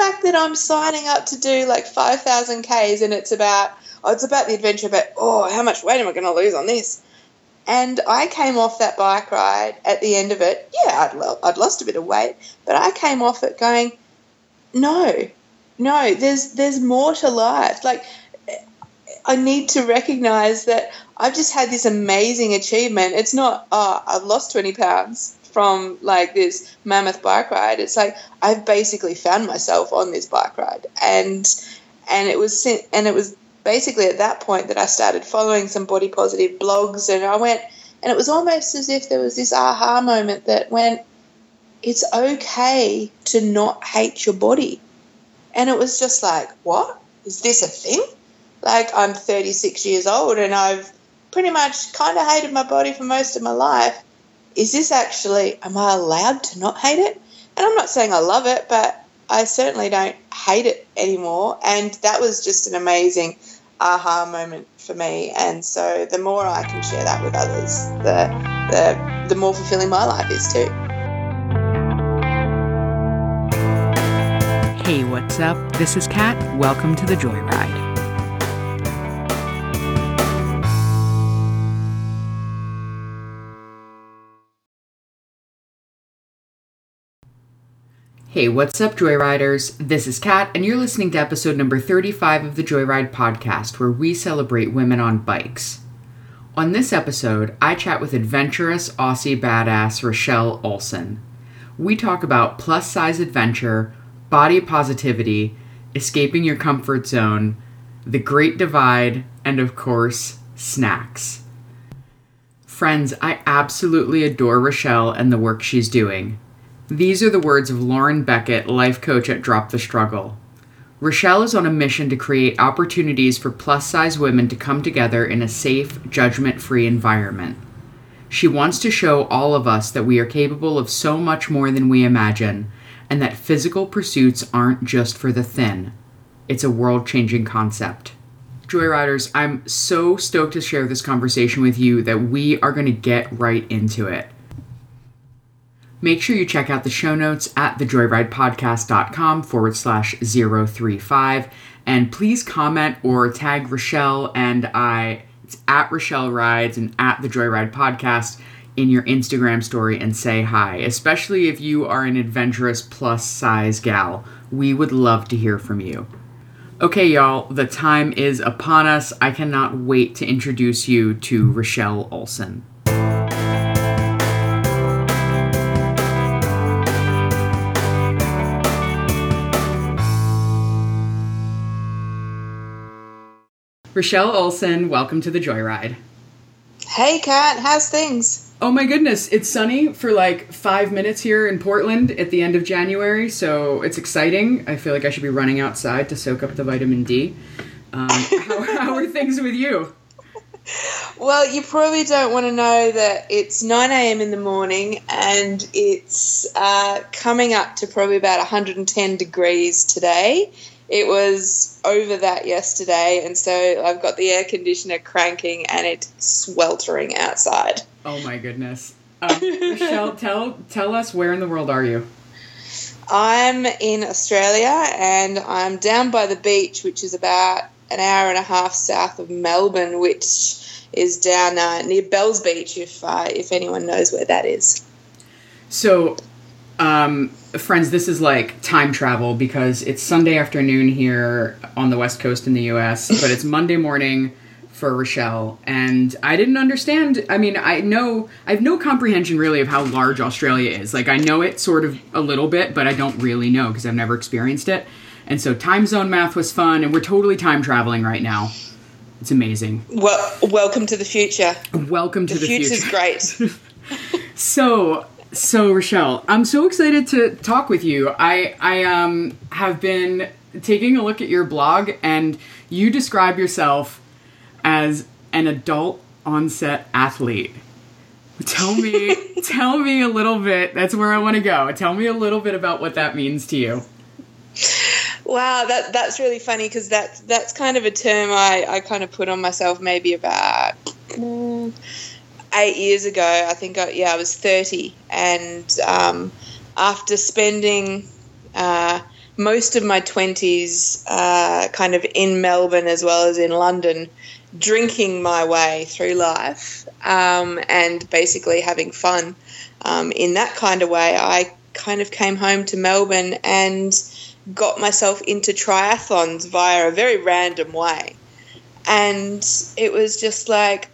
fact that I'm signing up to do like 5,000 Ks and it's about, oh, it's about the adventure, but oh, how much weight am I going to lose on this? And I came off that bike ride at the end of it. Yeah, I'd, lo- I'd lost a bit of weight, but I came off it going, no, no, there's there's more to life. Like I need to recognize that I've just had this amazing achievement. It's not, oh, I've lost 20 pounds from like this mammoth bike ride. It's like I've basically found myself on this bike ride, and and it was and it was basically at that point that I started following some body positive blogs, and I went, and it was almost as if there was this aha moment that went, it's okay to not hate your body, and it was just like, what is this a thing? Like I'm 36 years old and I've pretty much kind of hated my body for most of my life is this actually, am I allowed to not hate it? And I'm not saying I love it, but I certainly don't hate it anymore. And that was just an amazing aha moment for me. And so the more I can share that with others, the, the, the more fulfilling my life is too. Hey, what's up? This is Kat. Welcome to the Joyride. Hey, what's up, Joyriders? This is Kat, and you're listening to episode number 35 of the Joyride podcast, where we celebrate women on bikes. On this episode, I chat with adventurous Aussie badass Richelle Olsen. We talk about plus size adventure, body positivity, escaping your comfort zone, the Great Divide, and of course, snacks. Friends, I absolutely adore Richelle and the work she's doing. These are the words of Lauren Beckett, life coach at Drop the Struggle. Richelle is on a mission to create opportunities for plus size women to come together in a safe, judgment free environment. She wants to show all of us that we are capable of so much more than we imagine, and that physical pursuits aren't just for the thin. It's a world changing concept. Joyriders, I'm so stoked to share this conversation with you that we are going to get right into it. Make sure you check out the show notes at thejoyridepodcast.com forward slash 035. And please comment or tag Richelle and I. It's at Richelle Rides and at the Joyride Podcast in your Instagram story and say hi, especially if you are an adventurous plus size gal. We would love to hear from you. Okay, y'all, the time is upon us. I cannot wait to introduce you to Richelle Olsen. Richelle Olsen, welcome to the Joyride. Hey, Kat, how's things? Oh my goodness, it's sunny for like five minutes here in Portland at the end of January, so it's exciting. I feel like I should be running outside to soak up the vitamin D. Um, how, how are things with you? Well, you probably don't want to know that it's 9 a.m. in the morning and it's uh, coming up to probably about 110 degrees today. It was over that yesterday, and so I've got the air conditioner cranking and it's sweltering outside. Oh my goodness. Um, Michelle, tell tell us where in the world are you? I'm in Australia and I'm down by the beach, which is about an hour and a half south of Melbourne, which is down uh, near Bells Beach, if uh, if anyone knows where that is. So, um, friends, this is like time travel because it's Sunday afternoon here on the West Coast in the US, but it's Monday morning for Richelle. And I didn't understand. I mean, I know, I have no comprehension really of how large Australia is. Like, I know it sort of a little bit, but I don't really know because I've never experienced it. And so time zone math was fun, and we're totally time traveling right now. It's amazing. Well, welcome to the future. Welcome to the, future. the future's future. great. so, so Richelle, I'm so excited to talk with you. I I um have been taking a look at your blog and you describe yourself as an adult onset athlete. Tell me tell me a little bit. That's where I want to go. Tell me a little bit about what that means to you. Wow, that that's really funny because that's that's kind of a term I, I kind of put on myself maybe about mm, eight years ago. I think, I, yeah, I was 30. And um, after spending uh, most of my 20s uh, kind of in Melbourne as well as in London, drinking my way through life um, and basically having fun um, in that kind of way. I kind of came home to Melbourne and got myself into triathlons via a very random way. And it was just like,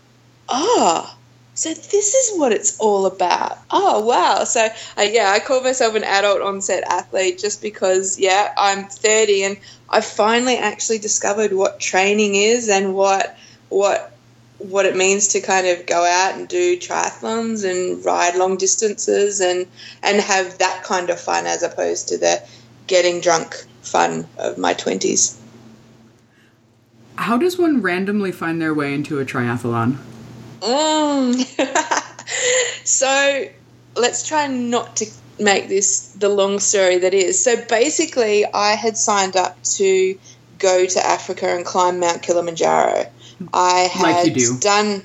oh, so this is what it's all about. Oh wow! So uh, yeah, I call myself an adult onset athlete just because yeah, I'm 30 and I finally actually discovered what training is and what what what it means to kind of go out and do triathlons and ride long distances and and have that kind of fun as opposed to the getting drunk fun of my 20s. How does one randomly find their way into a triathlon? Mm. so let's try not to make this the long story that is. So basically, I had signed up to go to Africa and climb Mount Kilimanjaro. I had like done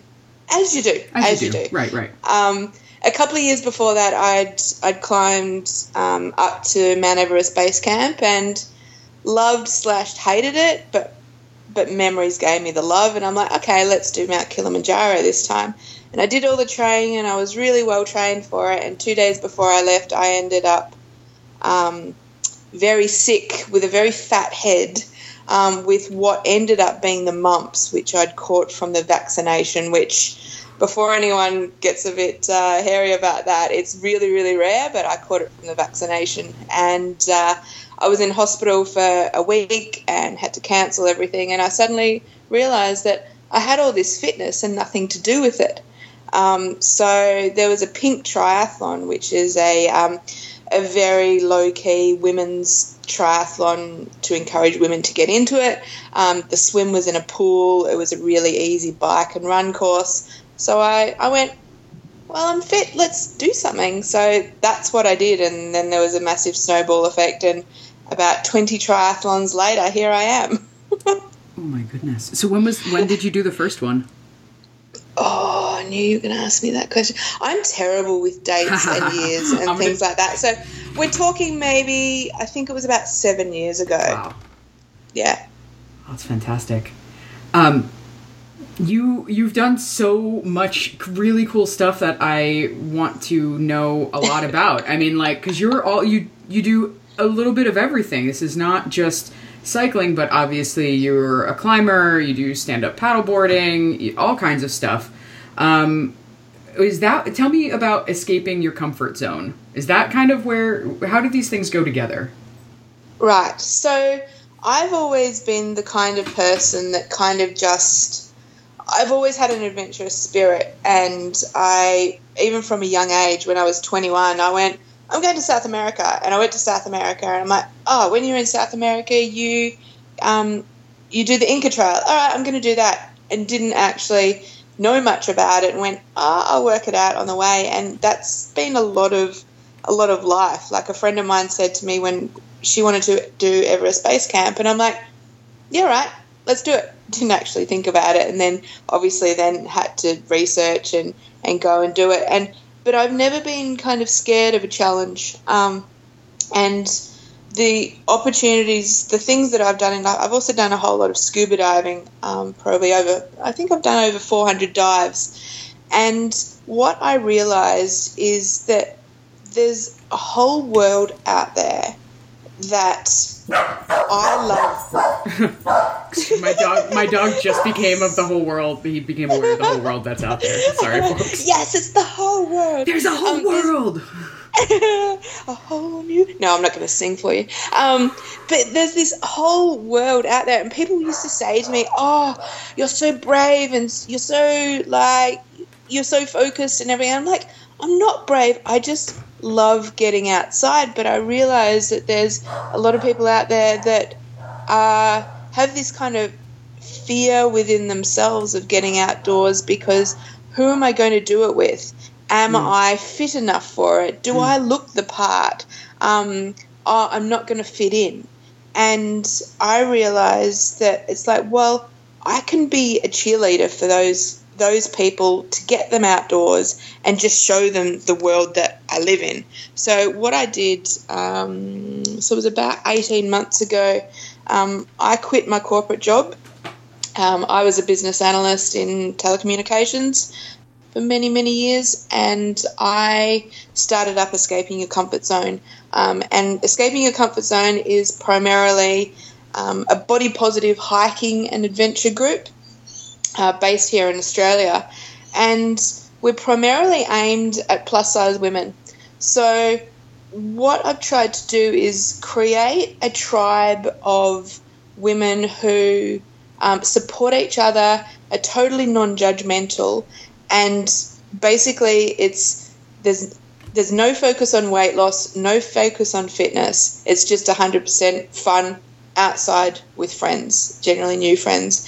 as you do, as, as you, do. you, do. right, right. Um, a couple of years before that, I'd I'd climbed um, up to Mount Everest base camp and loved slash hated it, but but memories gave me the love, and I'm like, okay, let's do Mount Kilimanjaro this time. And I did all the training, and I was really well trained for it. And two days before I left, I ended up um, very sick with a very fat head. Um, with what ended up being the mumps, which I'd caught from the vaccination, which before anyone gets a bit uh, hairy about that, it's really, really rare, but I caught it from the vaccination. And uh, I was in hospital for a week and had to cancel everything. And I suddenly realized that I had all this fitness and nothing to do with it. Um, so there was a pink triathlon, which is a, um, a very low key women's triathlon to encourage women to get into it. Um, the swim was in a pool, it was a really easy bike and run course. So I, I went, well, I'm fit, let's do something. So that's what I did. And then there was a massive snowball effect. And about 20 triathlons later, here I am. oh my goodness. So when was when did you do the first one? Oh, I knew you were going to ask me that question. I'm terrible with dates and years and things gonna... like that. So we're talking maybe, I think it was about seven years ago. Wow. Yeah. That's fantastic. Um, you you've done so much really cool stuff that I want to know a lot about. I mean, like, because you're all you you do a little bit of everything. This is not just cycling, but obviously you're a climber, you do stand up paddleboarding, all kinds of stuff. Um, is that tell me about escaping your comfort zone? Is that kind of where how do these things go together? Right. So I've always been the kind of person that kind of just I've always had an adventurous spirit and I even from a young age when I was 21 I went I'm going to South America. And I went to South America and I'm like, oh, when you're in South America, you um, you do the Inca Trail. All right, I'm going to do that. And didn't actually know much about it and went, oh, I'll work it out on the way. And that's been a lot of a lot of life. Like a friend of mine said to me when she wanted to do Everest Base Camp, and I'm like, yeah, right, let's do it. Didn't actually think about it, and then obviously then had to research and and go and do it. And but I've never been kind of scared of a challenge. Um, and the opportunities, the things that I've done, and I've also done a whole lot of scuba diving, um, probably over, I think I've done over 400 dives. And what I realized is that there's a whole world out there that I love. my dog, my dog just became of the whole world. He became aware of the whole world that's out there. Sorry, folks. Yes, it's the whole world. There's a whole um, world. a whole new. No, I'm not going to sing for you. Um, but there's this whole world out there, and people used to say to me, "Oh, you're so brave, and you're so like, you're so focused and everything." I'm like, I'm not brave. I just love getting outside, but I realize that there's a lot of people out there that uh, have this kind of fear within themselves of getting outdoors because who am I going to do it with? Am mm. I fit enough for it? Do mm. I look the part? Um, oh, I'm not going to fit in. And I realized that it's like, well, I can be a cheerleader for those those people to get them outdoors and just show them the world that I live in. So what I did, um, so it was about 18 months ago, um, I quit my corporate job. Um, I was a business analyst in telecommunications for many, many years, and I started up Escaping Your Comfort Zone. Um, and Escaping Your Comfort Zone is primarily um, a body positive hiking and adventure group uh, based here in Australia. And we're primarily aimed at plus size women. So, what I've tried to do is create a tribe of women who um, support each other, are totally non judgmental, and basically it's there's there's no focus on weight loss, no focus on fitness. It's just 100% fun outside with friends, generally new friends.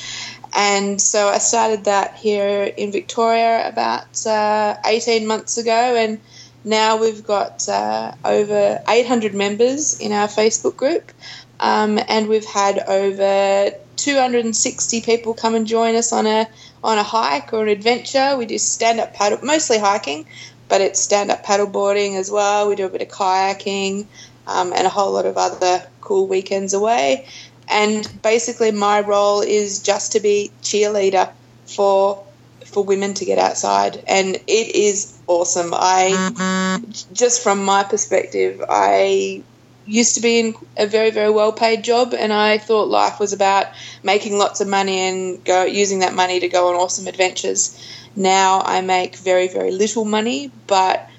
And so I started that here in Victoria about uh, 18 months ago, and now we've got uh, over 800 members in our Facebook group, um, and we've had over 260 people come and join us on a on a hike or an adventure. We do stand up paddle, mostly hiking, but it's stand up paddle boarding as well. We do a bit of kayaking um, and a whole lot of other cool weekends away. And basically, my role is just to be cheerleader for for women to get outside, and it is awesome. I just from my perspective, I used to be in a very very well paid job and I thought life was about making lots of money and go using that money to go on awesome adventures. Now I make very very little money, but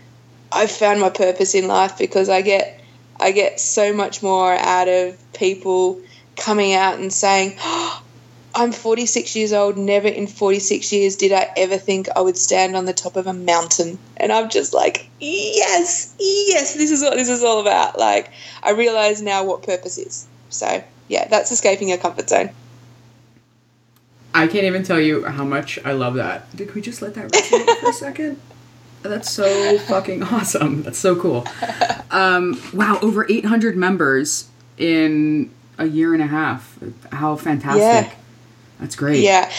I've found my purpose in life because I get I get so much more out of people coming out and saying, oh, I'm 46 years old. Never in 46 years did I ever think I would stand on the top of a mountain. And I'm just like, yes, yes, this is what this is all about. Like, I realize now what purpose is. So, yeah, that's escaping your comfort zone. I can't even tell you how much I love that. Did we just let that resonate for a second? That's so fucking awesome. That's so cool. Um, wow, over 800 members in a year and a half. How fantastic. Yeah. That's great. Yeah.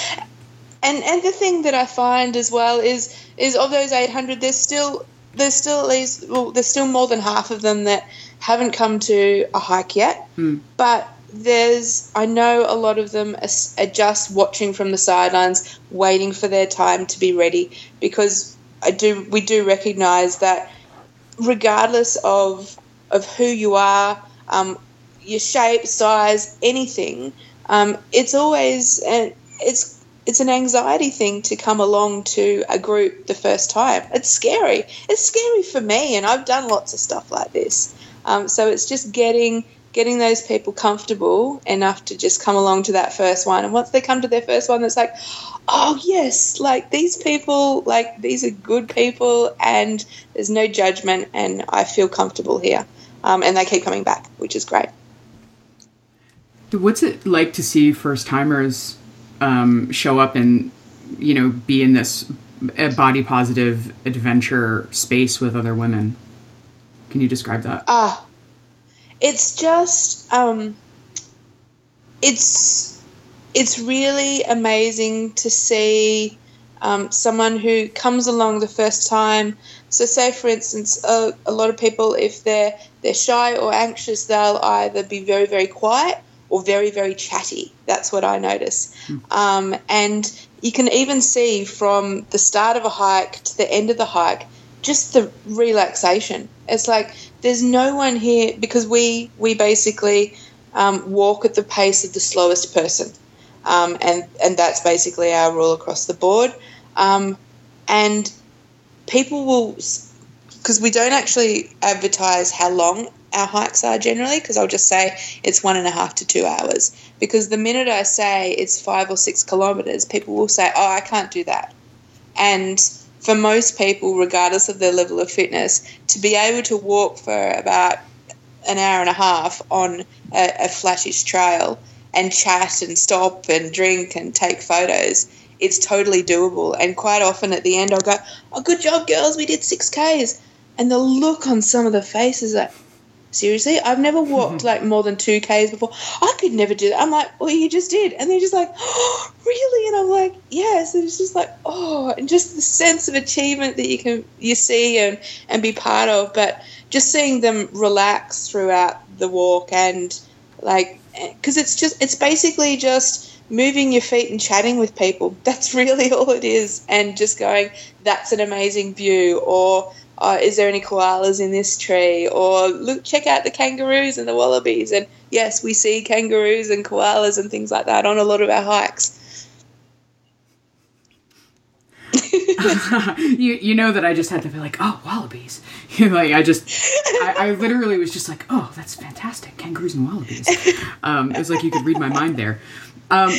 And and the thing that I find as well is is of those 800 there's still there's still at least well there's still more than half of them that haven't come to a hike yet. Hmm. But there's I know a lot of them are, are just watching from the sidelines waiting for their time to be ready because I do we do recognize that regardless of of who you are um, your shape, size, anything, um, it's always an, it's it's an anxiety thing to come along to a group the first time. It's scary. It's scary for me, and I've done lots of stuff like this. Um, so it's just getting getting those people comfortable enough to just come along to that first one. And once they come to their first one, it's like, oh yes, like these people, like these are good people, and there's no judgment, and I feel comfortable here. Um, and they keep coming back, which is great. What's it like to see first timers um, show up and you know be in this body positive adventure space with other women? Can you describe that? Ah, uh, it's just um, it's it's really amazing to see um, someone who comes along the first time. So, say for instance, a, a lot of people, if they're they're shy or anxious, they'll either be very very quiet or very, very chatty. That's what I notice. Um, and you can even see from the start of a hike to the end of the hike just the relaxation. It's like there's no one here because we we basically um, walk at the pace of the slowest person, um, and and that's basically our rule across the board. Um, and people will because we don't actually advertise how long our hikes are generally because I'll just say it's one and a half to two hours. Because the minute I say it's five or six kilometres, people will say, oh, I can't do that. And for most people, regardless of their level of fitness, to be able to walk for about an hour and a half on a, a flashish trail and chat and stop and drink and take photos, it's totally doable. And quite often at the end, I'll go, Oh, good job, girls, we did 6Ks. And the look on some of the faces like, seriously, I've never walked like more than two Ks before. I could never do that. I'm like, well, you just did. And they're just like, oh, really? And I'm like, yes. And it's just like, oh, and just the sense of achievement that you can, you see and, and be part of. But just seeing them relax throughout the walk and like, eh, because it's just, it's basically just moving your feet and chatting with people. That's really all it is. And just going, that's an amazing view. Or, uh, is there any koalas in this tree? Or look, check out the kangaroos and the wallabies. And yes, we see kangaroos and koalas and things like that on a lot of our hikes. you you know that I just had to be like, oh, wallabies. like I just, I, I, literally was just like, oh, that's fantastic, kangaroos and wallabies. Um, it was like you could read my mind there. Um,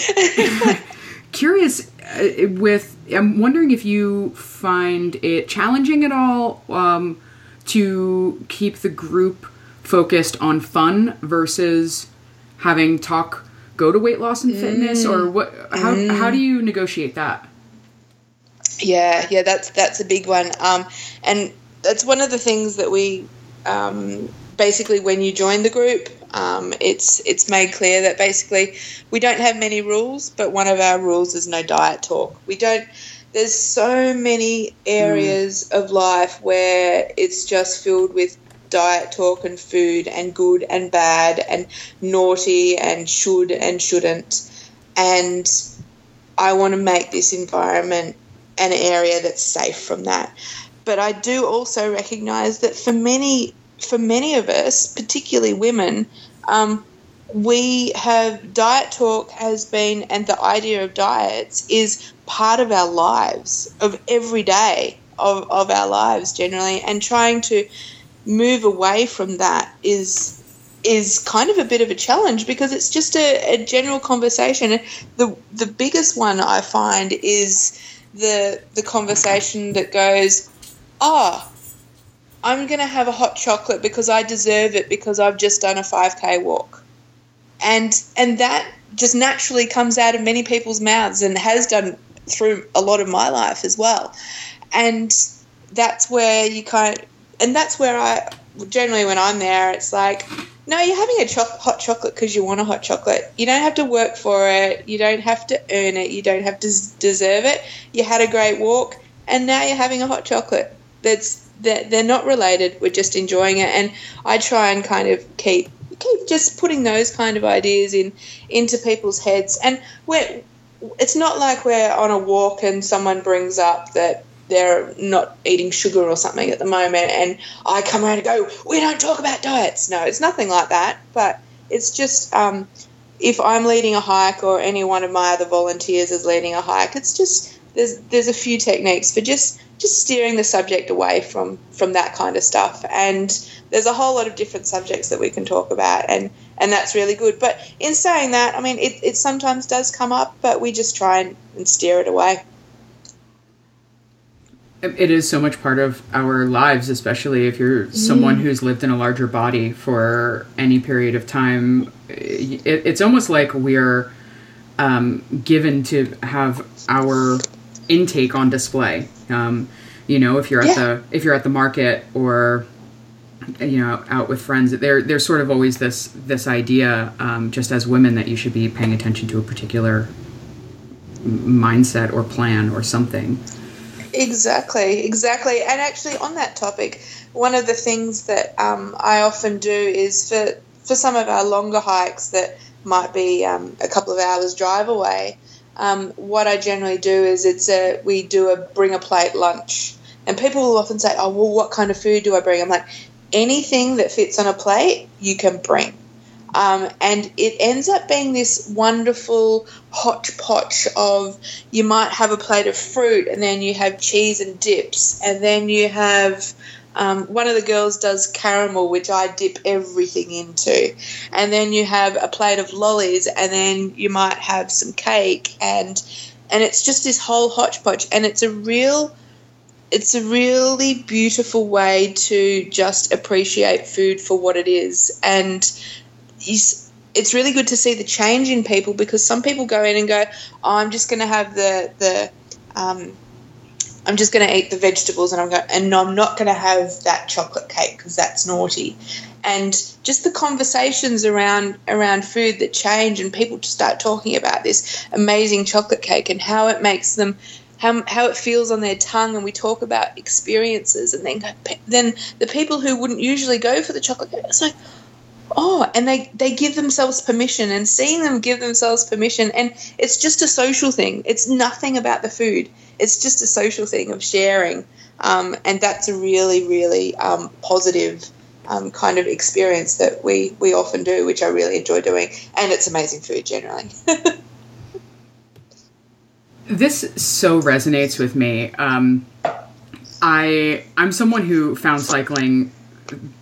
curious uh, with i'm wondering if you find it challenging at all um, to keep the group focused on fun versus having talk go to weight loss and fitness mm. or what how, mm. how do you negotiate that yeah yeah that's that's a big one um, and that's one of the things that we um, basically when you join the group um, it's it's made clear that basically we don't have many rules, but one of our rules is no diet talk. We don't. There's so many areas mm. of life where it's just filled with diet talk and food and good and bad and naughty and should and shouldn't. And I want to make this environment an area that's safe from that. But I do also recognize that for many for many of us, particularly women, um, we have diet talk has been, and the idea of diets is part of our lives, of every day of, of our lives generally, and trying to move away from that is is kind of a bit of a challenge because it's just a, a general conversation. The the biggest one I find is the the conversation that goes, oh, I'm going to have a hot chocolate because I deserve it because I've just done a 5k walk. And and that just naturally comes out of many people's mouths and has done through a lot of my life as well. And that's where you kind of, and that's where I generally when I'm there it's like no, you're having a cho- hot chocolate because you want a hot chocolate. You don't have to work for it. You don't have to earn it. You don't have to deserve it. You had a great walk, and now you're having a hot chocolate. That's they're, they're not related. We're just enjoying it, and I try and kind of keep keep just putting those kind of ideas in into people's heads. And we're it's not like we're on a walk and someone brings up that they're not eating sugar or something at the moment, and I come around and go, "We don't talk about diets." No, it's nothing like that. But it's just um, if I'm leading a hike or any one of my other volunteers is leading a hike, it's just there's there's a few techniques for just just steering the subject away from from that kind of stuff. And there's a whole lot of different subjects that we can talk about, and and that's really good. But in saying that, I mean, it, it sometimes does come up, but we just try and, and steer it away. It is so much part of our lives, especially if you're someone mm. who's lived in a larger body for any period of time. It, it's almost like we're um, given to have our intake on display. Um, you know, if you're at yeah. the if you're at the market or you know out with friends, there there's sort of always this this idea, um, just as women, that you should be paying attention to a particular mindset or plan or something. Exactly, exactly. And actually, on that topic, one of the things that um, I often do is for for some of our longer hikes that might be um, a couple of hours drive away um, what I generally do is it's a we do a bring a plate lunch, and people will often say, "Oh, well, what kind of food do I bring?" I'm like, anything that fits on a plate, you can bring. Um, and it ends up being this wonderful hodgepodge of you might have a plate of fruit and then you have cheese and dips and then you have um, one of the girls does caramel, which I dip everything into. And then you have a plate of lollies, and then you might have some cake, and and it's just this whole hodgepodge. And it's a real, it's a really beautiful way to just appreciate food for what it is. And it's really good to see the change in people because some people go in and go, oh, I'm just going to have the the um, I'm just going to eat the vegetables and I'm going and I'm not going to have that chocolate cake because that's naughty. And just the conversations around around food that change and people start talking about this amazing chocolate cake and how it makes them how, how it feels on their tongue and we talk about experiences and then then the people who wouldn't usually go for the chocolate cake it's like oh and they they give themselves permission and seeing them give themselves permission and it's just a social thing it's nothing about the food it's just a social thing of sharing um, and that's a really really um, positive um, kind of experience that we we often do which i really enjoy doing and it's amazing food generally. This so resonates with me. Um, i i'm someone who found cycling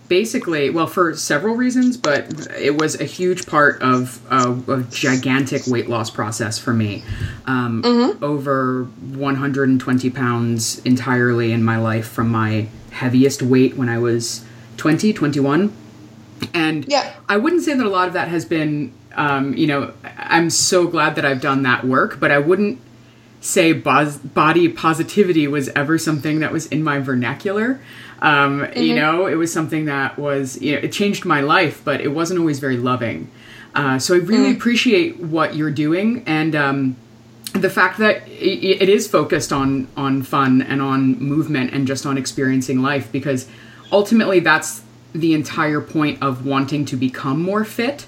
basically, well, for several reasons, but it was a huge part of a gigantic weight loss process for me. Um, mm-hmm. Over 120 pounds entirely in my life from my heaviest weight when I was 20, 21. And yeah. I wouldn't say that a lot of that has been, um, you know, I'm so glad that I've done that work, but I wouldn't say body positivity was ever something that was in my vernacular. Um, mm-hmm. You know, it was something that was, you know, it changed my life, but it wasn't always very loving. Uh, so I really mm. appreciate what you're doing and um, the fact that it, it is focused on on fun and on movement and just on experiencing life because ultimately that's the entire point of wanting to become more fit.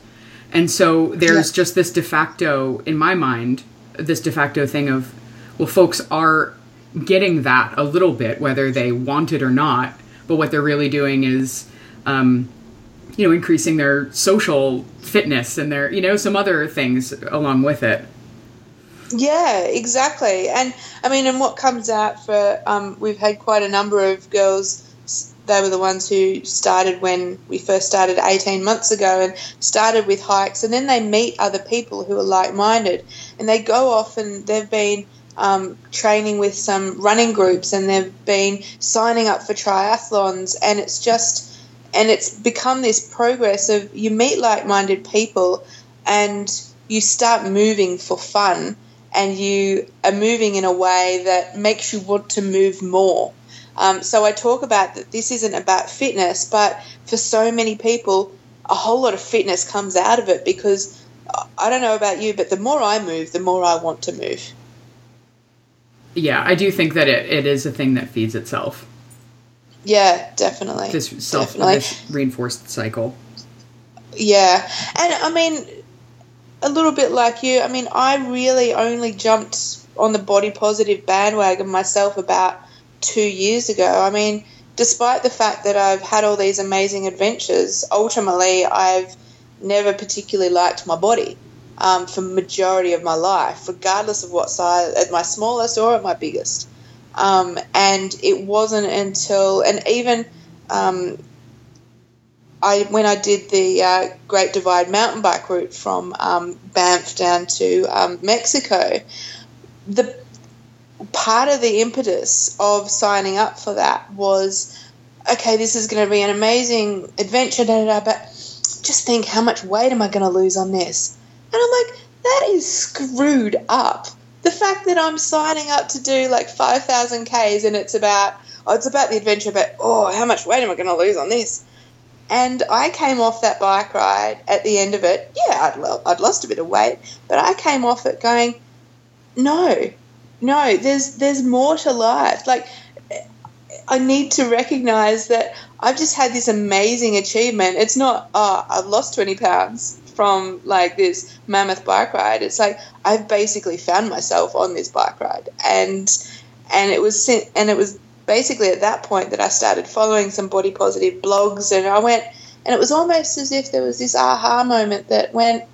And so there's just this de facto, in my mind, this de facto thing of, well, folks are getting that a little bit, whether they want it or not. But what they're really doing is, um, you know, increasing their social fitness and their, you know, some other things along with it. Yeah, exactly. And I mean, and what comes out for, um, we've had quite a number of girls. They were the ones who started when we first started 18 months ago and started with hikes. And then they meet other people who are like minded and they go off and they've been um, training with some running groups and they've been signing up for triathlons and it's just and it's become this progress of you meet like-minded people and you start moving for fun and you are moving in a way that makes you want to move more. Um, so i talk about that this isn't about fitness but for so many people a whole lot of fitness comes out of it because i don't know about you but the more i move the more i want to move yeah, I do think that it, it is a thing that feeds itself. Yeah, definitely. This self definitely. this reinforced cycle. Yeah. And I mean a little bit like you, I mean I really only jumped on the body positive bandwagon myself about 2 years ago. I mean, despite the fact that I've had all these amazing adventures, ultimately I've never particularly liked my body um, for majority of my life, regardless of what size, at my smallest or at my biggest. Um, and it wasn't until, and even um, I when I did the uh, Great Divide mountain bike route from um, Banff down to um, Mexico, the part of the impetus of signing up for that was, okay, this is going to be an amazing adventure, da, da, da, but just think how much weight am I going to lose on this? And I'm like, that is screwed up. The fact that I'm signing up to do like 5,000 Ks and it's about, oh, it's about the adventure, but oh, how much weight am I going to lose on this? And I came off that bike ride at the end of it. Yeah, I'd, lo- I'd lost a bit of weight, but I came off it going, no, no, there's there's more to life. Like I need to recognize that I've just had this amazing achievement. It's not, oh, I've lost 20 pounds from like this mammoth bike ride. It's like I've basically found myself on this bike ride, and and it was and it was basically at that point that I started following some body positive blogs, and I went, and it was almost as if there was this aha moment that went,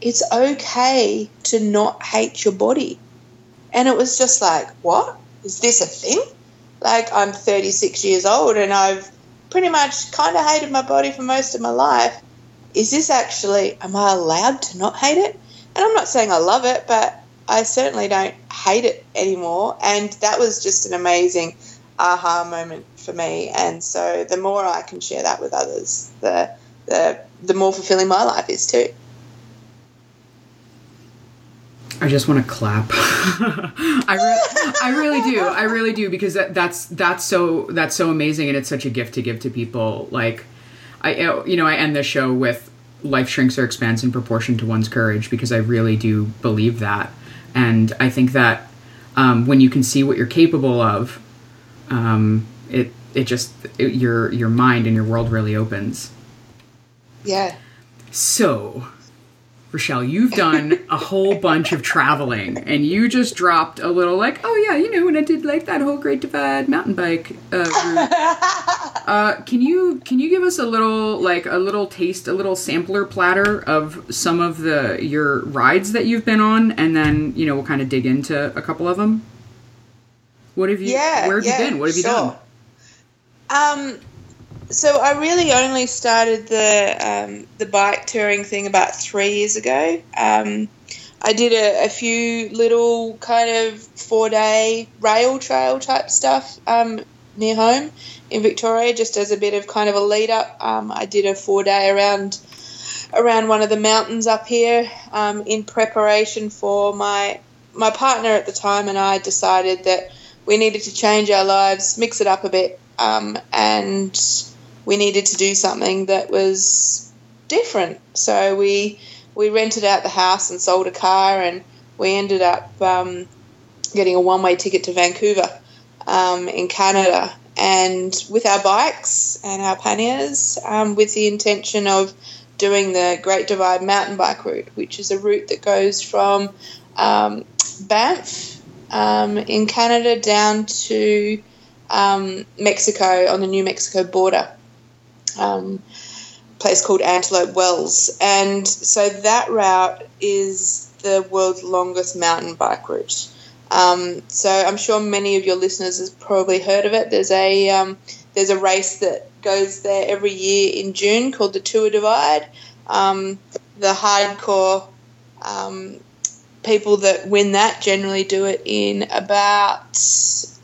it's okay to not hate your body, and it was just like, what is this a thing? Like I'm 36 years old and I've pretty much kind of hated my body for most of my life is this actually, am I allowed to not hate it? And I'm not saying I love it, but I certainly don't hate it anymore. And that was just an amazing aha moment for me. And so the more I can share that with others, the, the, the more fulfilling my life is too. I just want to clap. I, re- I really do. I really do because that, that's that's so that's so amazing and it's such a gift to give to people. Like, I you know I end the show with life shrinks or expands in proportion to one's courage because I really do believe that, and I think that um, when you can see what you're capable of, um, it it just it, your your mind and your world really opens. Yeah. So, Richelle, you've done a whole bunch of traveling, and you just dropped a little like, oh yeah, you know, when I did like that whole Great Divide mountain bike uh, route. uh, can you can you give us a little like a little taste, a little sampler platter of some of the your rides that you've been on, and then you know we'll kind of dig into a couple of them. What have you? Yeah. Where have yeah, you been? What have you done? Um, so I really only started the um, the bike touring thing about three years ago. Um, I did a, a few little kind of four day rail trail type stuff um, near home in Victoria, just as a bit of kind of a lead up. Um, I did a four day around around one of the mountains up here um, in preparation for my my partner at the time and I decided that we needed to change our lives, mix it up a bit, um, and we needed to do something that was different. So we we rented out the house and sold a car, and we ended up um, getting a one way ticket to Vancouver um, in Canada, and with our bikes and our panniers, um, with the intention of doing the Great Divide mountain bike route, which is a route that goes from um, Banff um, in Canada down to um, Mexico on the New Mexico border um, place called Antelope Wells. And so that route is the world's longest mountain bike route. Um, so I'm sure many of your listeners have probably heard of it. There's a um, there's a race that goes there every year in June called the Tour Divide. Um, the hardcore um, people that win that generally do it in about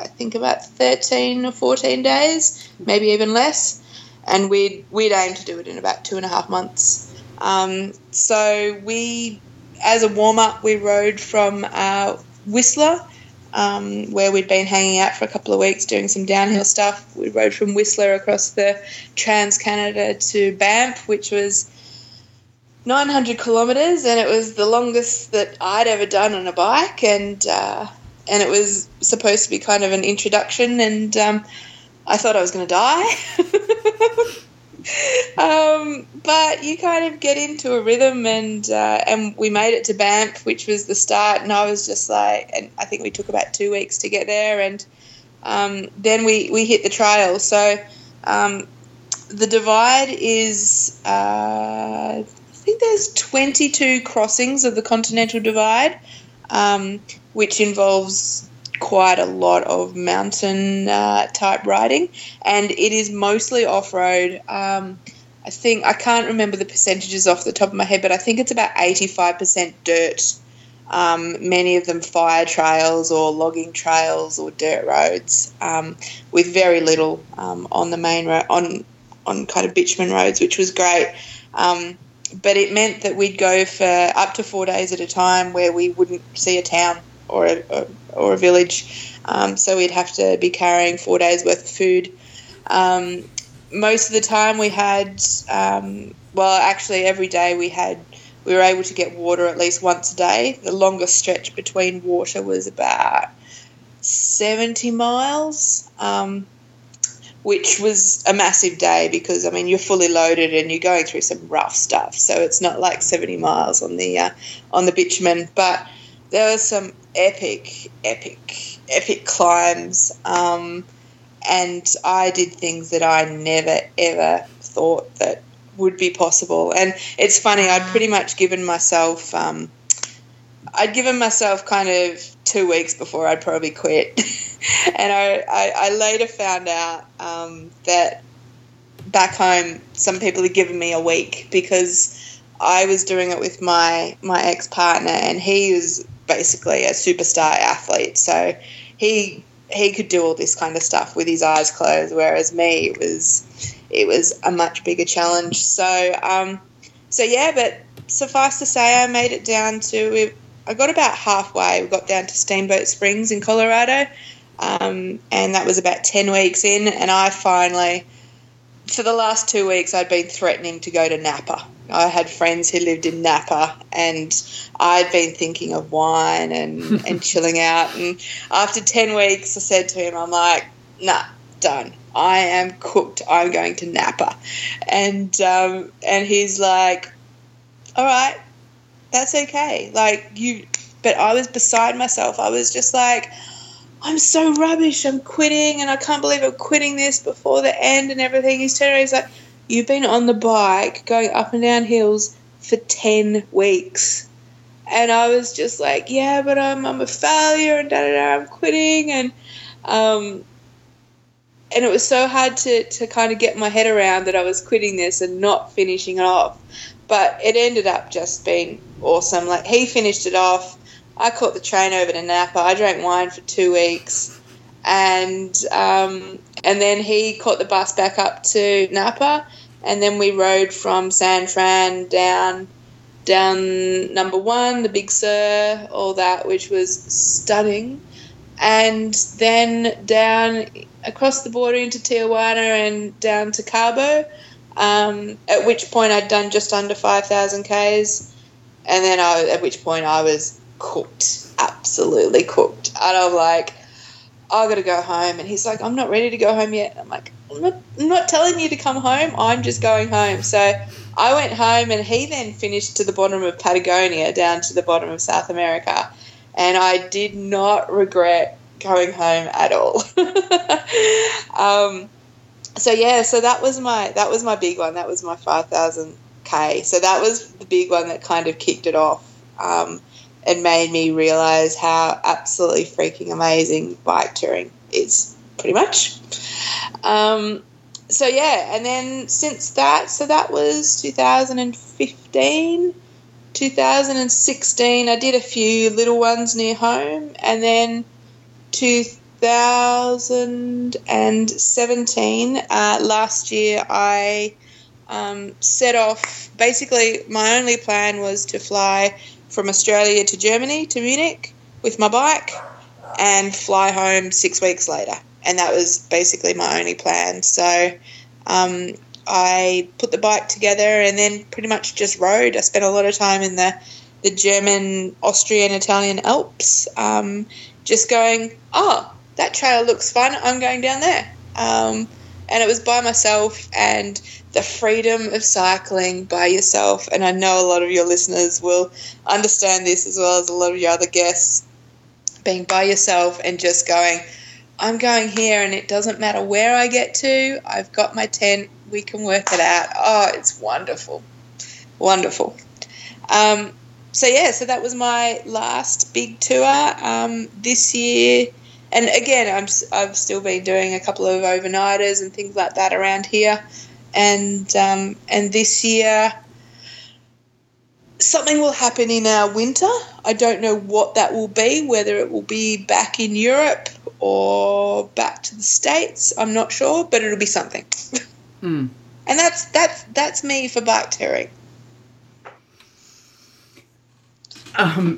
I think about 13 or 14 days, maybe even less and we'd we'd aim to do it in about two and a half months. Um, so we, as a warm up, we rode from uh, Whistler, um, where we'd been hanging out for a couple of weeks doing some downhill stuff. We rode from Whistler across the Trans Canada to Banff, which was 900 kilometres, and it was the longest that I'd ever done on a bike, and uh, and it was supposed to be kind of an introduction, and um, I thought I was going to die. um, but you kind of get into a rhythm, and uh, and we made it to Banff, which was the start. And I was just like, and I think we took about two weeks to get there, and um, then we we hit the trail. So um, the divide is, uh, I think there's 22 crossings of the Continental Divide, um, which involves quite a lot of mountain uh, type riding, and it is mostly off road. Um, I think I can't remember the percentages off the top of my head, but I think it's about eighty-five percent dirt. Um, many of them fire trails or logging trails or dirt roads, um, with very little um, on the main road on on kind of bitumen roads, which was great. Um, but it meant that we'd go for up to four days at a time, where we wouldn't see a town or a, or a village. Um, so we'd have to be carrying four days worth of food. Um, most of the time we had, um, well, actually every day we had, we were able to get water at least once a day. The longest stretch between water was about 70 miles. Um, which was a massive day because I mean you're fully loaded and you're going through some rough stuff. So it's not like 70 miles on the uh, on the bitumen, but there was some epic, epic, epic climbs. Um, and I did things that I never ever thought that would be possible. And it's funny, I'd pretty much given myself, um, I'd given myself kind of two weeks before I'd probably quit. and I, I, I, later found out um, that back home, some people had given me a week because I was doing it with my my ex partner, and he was basically a superstar athlete. So he he could do all this kind of stuff with his eyes closed, whereas me it was it was a much bigger challenge. So um, so yeah, but suffice to say, I made it down to I got about halfway. We got down to Steamboat Springs in Colorado, um, and that was about ten weeks in. And I finally, for the last two weeks, I'd been threatening to go to Napa. I had friends who lived in Napa, and I'd been thinking of wine and, and chilling out. And after 10 weeks, I said to him, I'm like, nah, done. I am cooked. I'm going to Napa. And, um, and he's like, all right, that's okay. Like, you, but I was beside myself. I was just like, I'm so rubbish. I'm quitting, and I can't believe I'm quitting this before the end and everything. He's turning around, he's like, You've been on the bike going up and down hills for 10 weeks. And I was just like, yeah, but I'm, I'm a failure and da da da, I'm quitting. And, um, and it was so hard to, to kind of get my head around that I was quitting this and not finishing it off. But it ended up just being awesome. Like, he finished it off. I caught the train over to Napa. I drank wine for two weeks. And, um, and then he caught the bus back up to Napa and then we rode from San Fran down down number one, the Big Sur, all that, which was stunning, and then down across the border into Tijuana and down to Cabo. Um, at which point I'd done just under five thousand k's, and then I, at which point I was cooked, absolutely cooked, and I'm like, I got to go home, and he's like, I'm not ready to go home yet. I'm like, I'm not, I'm not telling you to come home. I'm just going home. So I went home, and he then finished to the bottom of Patagonia, down to the bottom of South America, and I did not regret going home at all. um, so yeah, so that was my that was my big one. That was my five thousand k. So that was the big one that kind of kicked it off. Um, and made me realize how absolutely freaking amazing bike touring is, pretty much. Um, so yeah, and then since that, so that was 2015, 2016. I did a few little ones near home, and then 2017, uh, last year, I um, set off. Basically, my only plan was to fly from Australia to Germany to Munich with my bike and fly home six weeks later. And that was basically my only plan. So um, I put the bike together and then pretty much just rode. I spent a lot of time in the, the German, Austrian, Italian Alps, um, just going, oh, that trail looks fun. I'm going down there. Um, and it was by myself and the freedom of cycling by yourself. And I know a lot of your listeners will understand this as well as a lot of your other guests. Being by yourself and just going, I'm going here and it doesn't matter where I get to, I've got my tent, we can work it out. Oh, it's wonderful. Wonderful. Um, so, yeah, so that was my last big tour um, this year. And again, I'm, I've still been doing a couple of overnighters and things like that around here and um, and this year something will happen in our winter. I don't know what that will be, whether it will be back in Europe or back to the States. I'm not sure, but it'll be something. Mm. And that's that's that's me for bike touring. Um,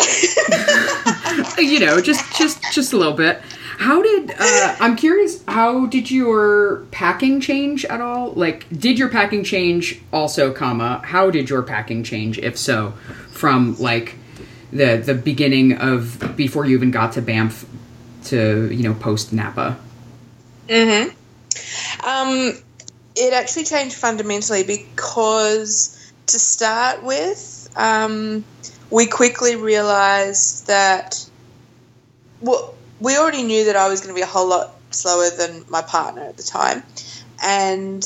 you know, just just just a little bit. How did uh, I'm curious? How did your packing change at all? Like, did your packing change also, comma? How did your packing change, if so, from like the the beginning of before you even got to Banff to you know post Napa? Mm hmm. Um, it actually changed fundamentally because to start with, um, we quickly realized that well we already knew that I was going to be a whole lot slower than my partner at the time. And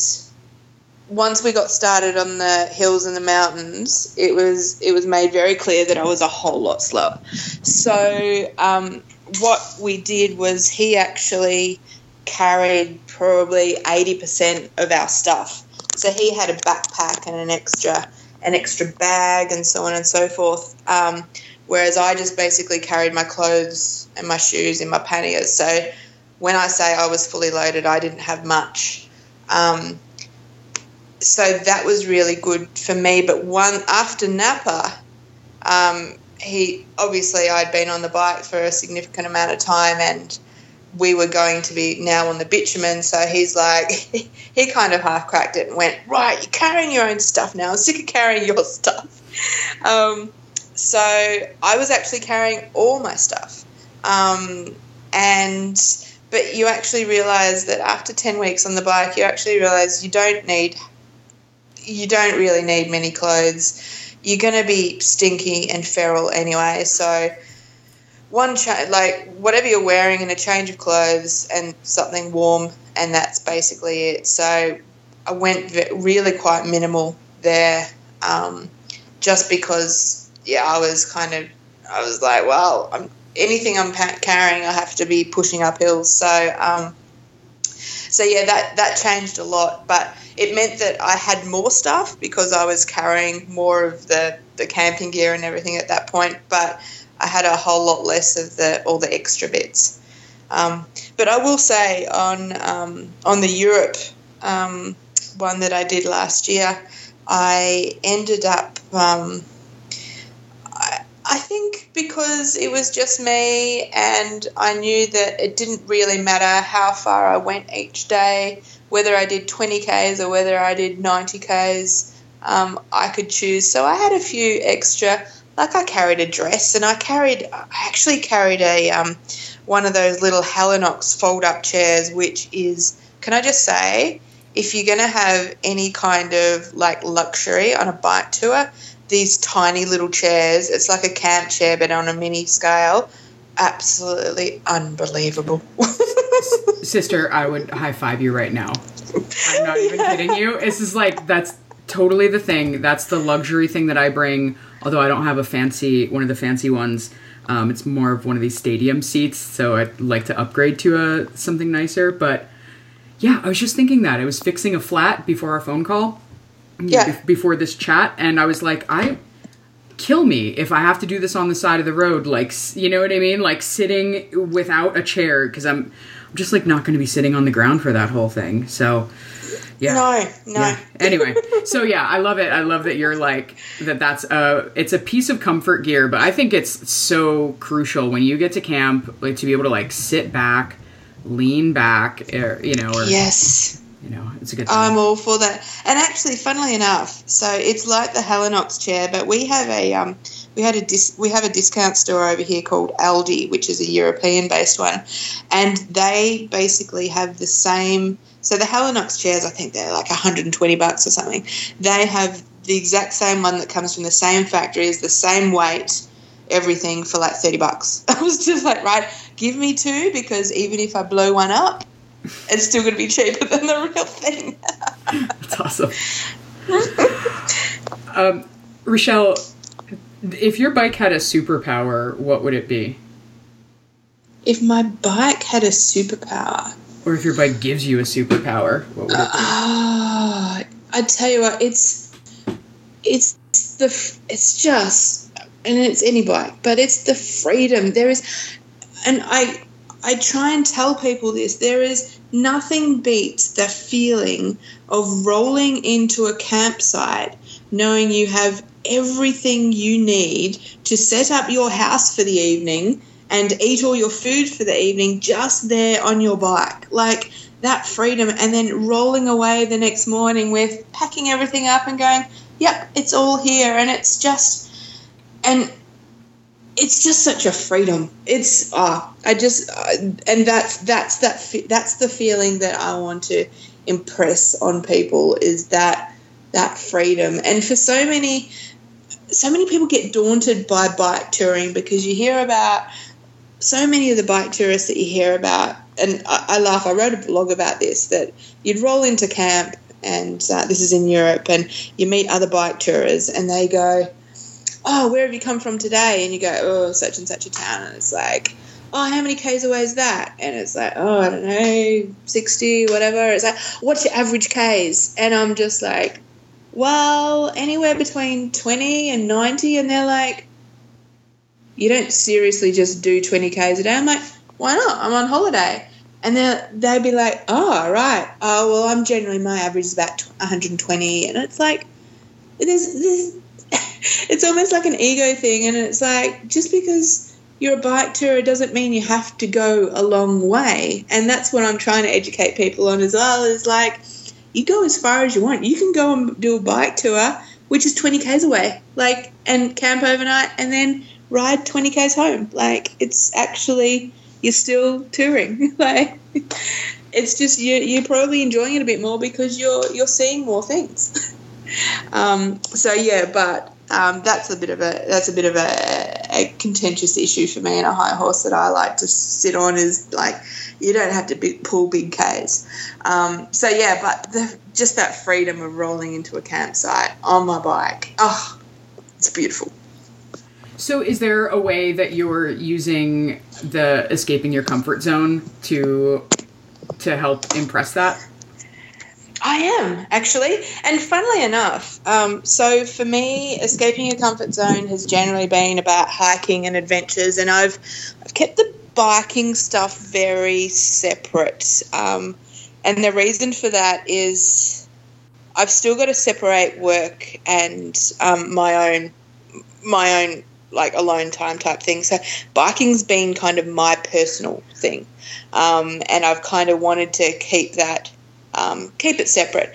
once we got started on the hills and the mountains, it was it was made very clear that I was a whole lot slower. So um, what we did was he actually carried probably eighty percent of our stuff. So he had a backpack and an extra an extra bag and so on and so forth. Um, whereas I just basically carried my clothes and my shoes in my panniers. So when I say I was fully loaded, I didn't have much. Um, so that was really good for me. But one after Napa, um, he obviously I'd been on the bike for a significant amount of time and we were going to be now on the bitumen. So he's like, he kind of half cracked it and went, Right, you're carrying your own stuff now. I'm sick of carrying your stuff. Um, so I was actually carrying all my stuff. Um, and, but you actually realize that after 10 weeks on the bike, you actually realize you don't need, you don't really need many clothes. You're going to be stinky and feral anyway. So, one cha- like whatever you're wearing and a change of clothes and something warm and that's basically it so i went really quite minimal there um, just because yeah i was kind of i was like well I'm, anything i'm carrying i have to be pushing up hills so um, so yeah that that changed a lot but it meant that i had more stuff because i was carrying more of the the camping gear and everything at that point but I had a whole lot less of the all the extra bits. Um, but I will say on um, on the Europe um, one that I did last year, I ended up. I, think because it was just me, and I knew that it didn't really matter how far I went each day, whether I did 20 k's or whether I did 90 k's. Um, I could choose. So I had a few extra like I carried a dress and I carried I actually carried a um, one of those little Helinox fold up chairs which is can I just say if you're going to have any kind of like luxury on a bike tour these tiny little chairs. It's like a camp chair but on a mini scale. Absolutely unbelievable. Sister I would high five you right now. I'm not even yeah. kidding you. This is like that's totally the thing. That's the luxury thing that I bring. Although I don't have a fancy one of the fancy ones. Um, it's more of one of these stadium seats, so I'd like to upgrade to a something nicer. But yeah, I was just thinking that. I was fixing a flat before our phone call, yeah, be- before this chat, and I was like, I kill me if I have to do this on the side of the road, like you know what I mean, like sitting without a chair because I'm, I'm just like not going to be sitting on the ground for that whole thing. So yeah. No, no. Yeah. Anyway, so yeah, I love it. I love that you're like that. That's a it's a piece of comfort gear, but I think it's so crucial when you get to camp, like to be able to like sit back, lean back, or, you know, or yes. You know, it's a good. Thing. I'm all for that. And actually, funnily enough, so it's like the Helinox chair, but we have a um, we had a dis- we have a discount store over here called Aldi, which is a European based one, and they basically have the same so the Helinox chairs, I think they're like 120 bucks or something. They have the exact same one that comes from the same factory, is the same weight, everything for like 30 bucks. I was just like, right, give me two because even if I blow one up, it's still going to be cheaper than the real thing. That's awesome. um, Richelle, if your bike had a superpower, what would it be? If my bike had a superpower, or if your bike gives you a superpower, what would it be? Uh, I tell you what, it's it's the it's just and it's any bike, but it's the freedom. There is, and I I try and tell people this. There is nothing beats the feeling of rolling into a campsite knowing you have everything you need to set up your house for the evening and eat all your food for the evening just there on your bike. Like that freedom, and then rolling away the next morning with packing everything up and going, yep, it's all here. And it's just, and it's just such a freedom. It's ah, oh, I just, uh, and that's that's that that's the feeling that I want to impress on people is that that freedom. And for so many, so many people get daunted by bike touring because you hear about so many of the bike tourists that you hear about, and I, I laugh, I wrote a blog about this, that you'd roll into camp, and uh, this is in Europe, and you meet other bike tourists, and they go, Oh, where have you come from today? And you go, Oh, such and such a town. And it's like, Oh, how many Ks away is that? And it's like, Oh, I don't know, 60, whatever. It's like, What's your average Ks? And I'm just like, Well, anywhere between 20 and 90. And they're like, you don't seriously just do 20 Ks a day. I'm like, why not? I'm on holiday. And then they'd be like, oh, right. Oh, well, I'm generally, my average is about 120. And it's like, there's, there's it's almost like an ego thing, and it's like just because you're a bike tourer doesn't mean you have to go a long way, and that's what I'm trying to educate people on as well. Is like you go as far as you want. You can go and do a bike tour, which is 20 k's away, like and camp overnight, and then ride 20 k's home. Like it's actually you're still touring. like it's just you you're probably enjoying it a bit more because you're you're seeing more things. um, so yeah, but um, that's a bit of a that's a bit of a, a, contentious issue for me and a high horse that I like to sit on is like you don't have to be, pull big Ks. Um, so yeah, but the, just that freedom of rolling into a campsite on my bike, oh, it's beautiful. So, is there a way that you're using the escaping your comfort zone to to help impress that? I am actually, and funnily enough, um, so for me, escaping your comfort zone has generally been about hiking and adventures, and I've I've kept the biking stuff very separate, um, and the reason for that is I've still got to separate work and um, my own my own like alone time type thing. So biking's been kind of my personal thing, um, and I've kind of wanted to keep that um, keep it separate.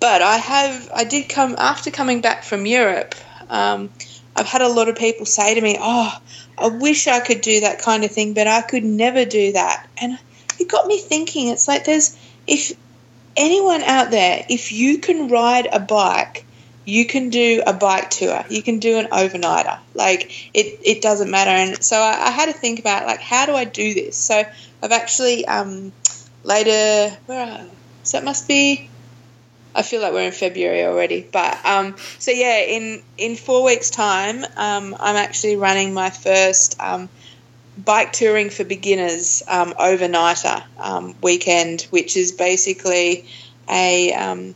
But I have, I did come after coming back from Europe. Um, I've had a lot of people say to me, "Oh, I wish I could do that kind of thing, but I could never do that." And it got me thinking. It's like there's if anyone out there, if you can ride a bike, you can do a bike tour. You can do an overnighter. Like it, it doesn't matter. And so I, I had to think about like how do I do this. So I've actually um, later where so it must be. I feel like we're in February already, but um, so yeah, in in four weeks' time, um, I'm actually running my first um, bike touring for beginners um, overnighter um, weekend, which is basically a um,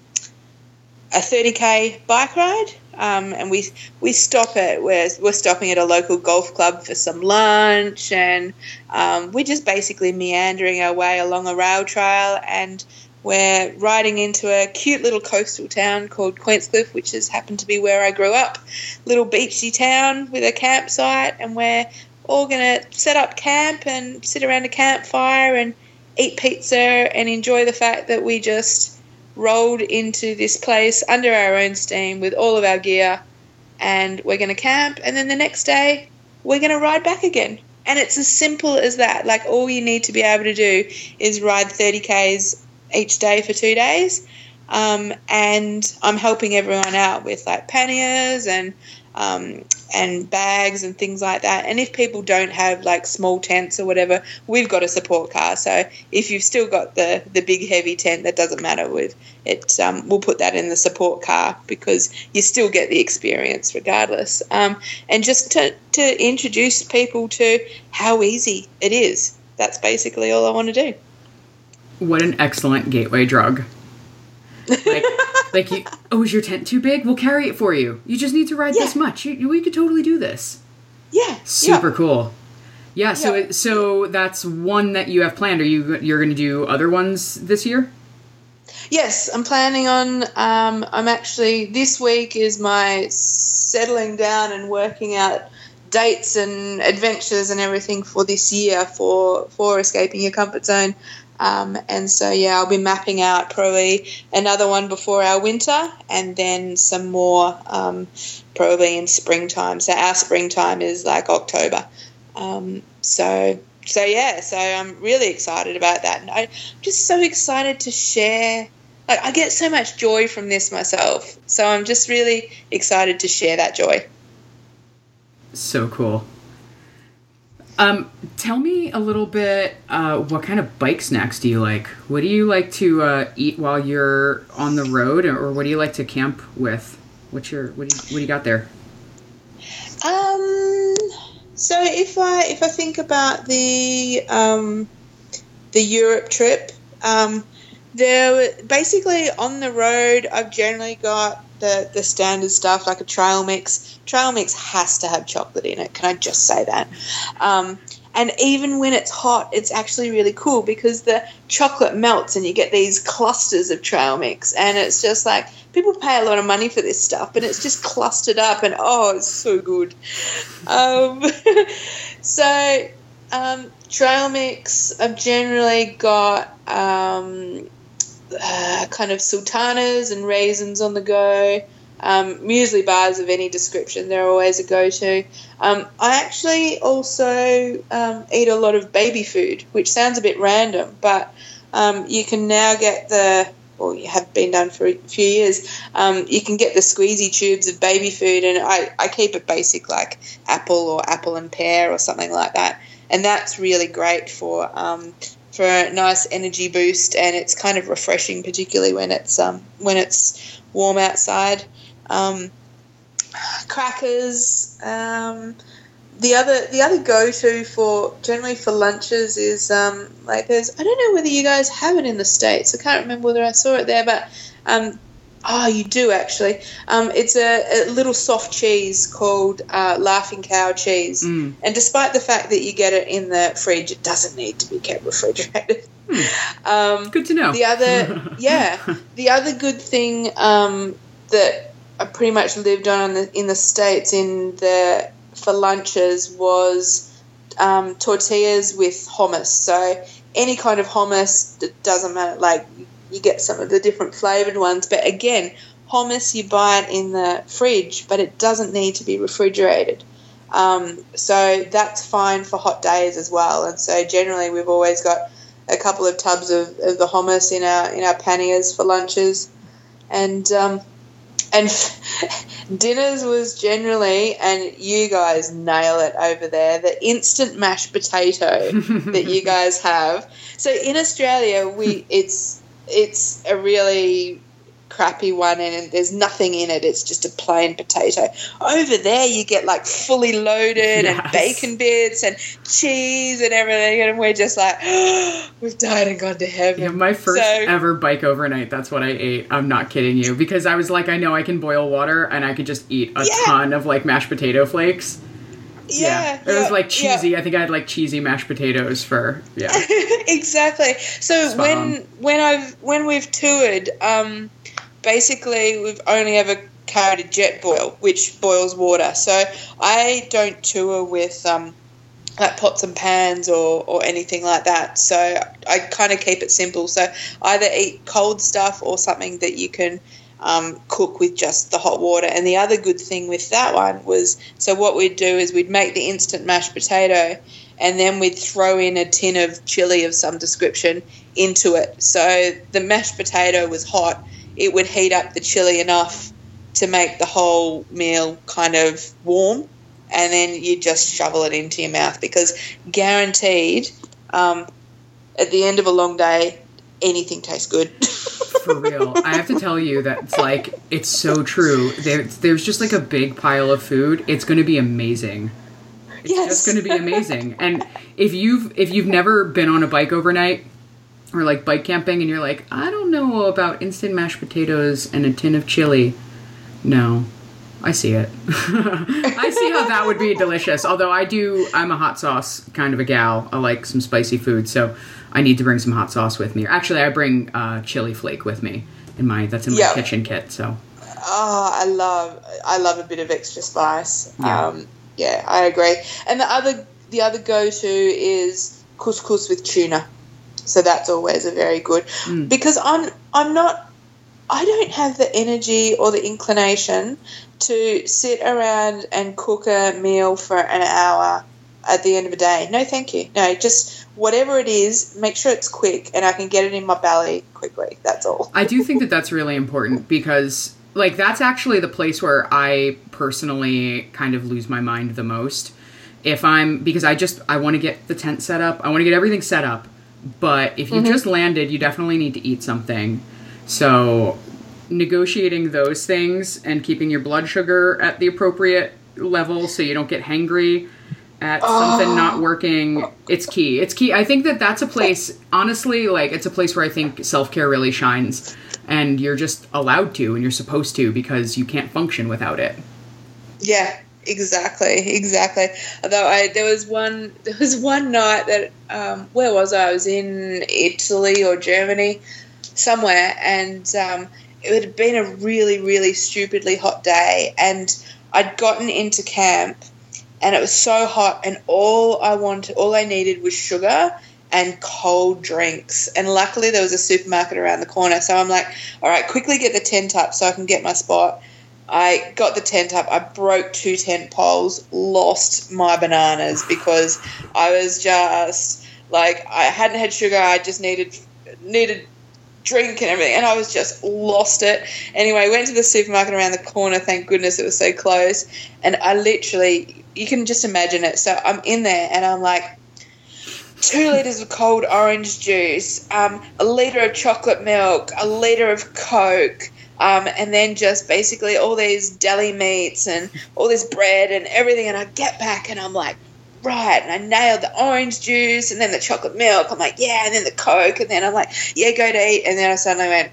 a 30k bike ride. And we we stop at we're, we're stopping at a local golf club for some lunch, and we're just basically meandering our way along a rail trail, and we're riding into a cute little coastal town called Queenscliff, which has happened to be where I grew up. Little beachy town with a campsite, and we're all going to set up camp and sit around a campfire and eat pizza and enjoy the fact that we just rolled into this place under our own steam with all of our gear and we're going to camp and then the next day we're going to ride back again and it's as simple as that like all you need to be able to do is ride 30 k's each day for two days. Um, and I'm helping everyone out with like panniers and um, and bags and things like that. And if people don't have like small tents or whatever, we've got a support car. So if you've still got the the big heavy tent, that doesn't matter. With it, um, we'll put that in the support car because you still get the experience regardless. Um, and just to to introduce people to how easy it is. That's basically all I want to do what an excellent gateway drug. Like, like you, oh, is your tent too big? We'll carry it for you. You just need to ride yeah. this much. You, we could totally do this. Yeah. Super yeah. cool. Yeah. So, yeah. so that's one that you have planned. Are you you're going to do other ones this year? Yes, I'm planning on. Um, I'm actually this week is my settling down and working out dates and adventures and everything for this year for for escaping your comfort zone. Um, and so, yeah, I'll be mapping out probably another one before our winter and then some more um, probably in springtime. So, our springtime is like October. Um, so, so yeah, so I'm really excited about that. And I'm just so excited to share. Like, I get so much joy from this myself. So, I'm just really excited to share that joy. So cool. Um, tell me a little bit. Uh, what kind of bike snacks do you like? What do you like to uh, eat while you're on the road, or what do you like to camp with? What's your what do you, what do you got there? Um, so if I if I think about the um, the Europe trip, um, there basically on the road I've generally got the the standard stuff like a trail mix. Trail mix has to have chocolate in it. Can I just say that? Um, And even when it's hot, it's actually really cool because the chocolate melts and you get these clusters of trail mix. And it's just like people pay a lot of money for this stuff, but it's just clustered up and oh, it's so good. Um, so, um, trail mix, I've generally got um, uh, kind of sultanas and raisins on the go. Um, muesli bars of any description, they're always a go to. Um, I actually also um, eat a lot of baby food, which sounds a bit random, but um, you can now get the, or you have been done for a few years, um, you can get the squeezy tubes of baby food, and I, I keep it basic like apple or apple and pear or something like that. And that's really great for um, for a nice energy boost, and it's kind of refreshing, particularly when it's um, when it's warm outside. Um, crackers. Um, the other the other go to for generally for lunches is um, like there's I don't know whether you guys have it in the states. I can't remember whether I saw it there, but um, oh, you do actually. Um, it's a, a, little soft cheese called uh, Laughing Cow cheese, Mm. and despite the fact that you get it in the fridge, it doesn't need to be kept refrigerated. Um, Good to know. the other, yeah, the other good thing um, that I pretty much lived on in the, in the states in the for lunches was um, tortillas with hummus. So any kind of hummus, it doesn't matter. Like you get some of the different flavored ones, but again, hummus you buy it in the fridge, but it doesn't need to be refrigerated. Um, so that's fine for hot days as well. And so generally, we've always got a couple of tubs of, of the hummus in our in our panniers for lunches, and um, and dinners was generally, and you guys nail it over there, the instant mashed potato that you guys have. So in Australia, we it's it's a really crappy one and there's nothing in it it's just a plain potato over there you get like fully loaded and bacon bits and cheese and everything and we're just like we've died and gone to heaven Yeah, my first So- ever bike overnight, that's what I ate. I'm not kidding you. Because I was like, I know I can boil water and I could just eat a Yeah. ton of like mashed potato flakes. Yeah, It was yeah, like yeah. cheesy. I think I had like cheesy mashed potatoes for, yeah. exactly. So Spot when on. when I've when we've toured, um, basically we've only ever carried a Jetboil, which boils water. So I don't tour with um, like pots and pans or, or anything like that. So I kind of keep it simple. So either eat cold stuff or something that you can um, cook with just the hot water. And the other good thing with that one was so what we'd do is we'd make the instant mashed potato and then we'd throw in a tin of chili of some description into it. So the mashed potato was hot, it would heat up the chili enough to make the whole meal kind of warm, and then you just shovel it into your mouth because guaranteed, um, at the end of a long day, anything tastes good. For real. I have to tell you that it's like, it's so true. There, there's just like a big pile of food. It's going to be amazing. It's Yes. just going to be amazing. And if you've if you've never been on a bike overnight or like bike camping and you're like, I don't know about instant mashed potatoes and a tin of chili. No. I see it. I see how that would be delicious. Although I do I'm a hot sauce kind of a gal. I like some spicy food, so I need to bring some hot sauce with me. Actually, I bring uh, chili flake with me in my that's in my Yeah. kitchen kit. So Oh, I love I love a bit of extra spice. Yeah. Um, yeah, I agree. And the other the other go to is couscous with tuna. So that's always a very good Mm. because I'm I'm not I don't have the energy or the inclination to sit around and cook a meal for an hour at the end of the day. No, thank you. No, just whatever it is, make sure it's quick and I can get it in my belly quickly. That's all. I do think that that's really important because, like, that's actually the place where I personally kind of lose my mind the most. If I'm, because I just, I want to get the tent set up, I want to get everything set up. But if you mm-hmm. just landed, you definitely need to eat something. So, negotiating those things and keeping your blood sugar at the appropriate level so you don't get hangry at something not working it's key it's key i think that that's a place honestly like it's a place where i think self-care really shines and you're just allowed to and you're supposed to because you can't function without it Yeah, Exactly, exactly. Although I there was one there was one night that um, where was I? I was in Italy or Germany, somewhere, and um, it had been a really really stupidly hot day, and I'd gotten into camp, and it was so hot, and all I wanted, all I needed was sugar and cold drinks. And luckily there was a supermarket around the corner, so I'm like, all right, quickly get the tent up so I can get my spot I got the tent up. I broke two tent poles, lost my bananas because I was just like I hadn't had sugar. I just needed needed drink and everything, and I was just lost it. Anyway, went to the supermarket around the corner. Thank goodness it was so close, and I literally you can just imagine it. So I'm in there, and I'm like. Two liters of cold orange juice, um, a liter of chocolate milk, a liter of Coke, um, and then just basically all these deli meats and all this bread and everything. And I get back and I'm like, right. And I nailed the orange juice and then the chocolate milk. I'm like, yeah. And then the Coke. And then I'm like, yeah, go to eat. And then I suddenly went,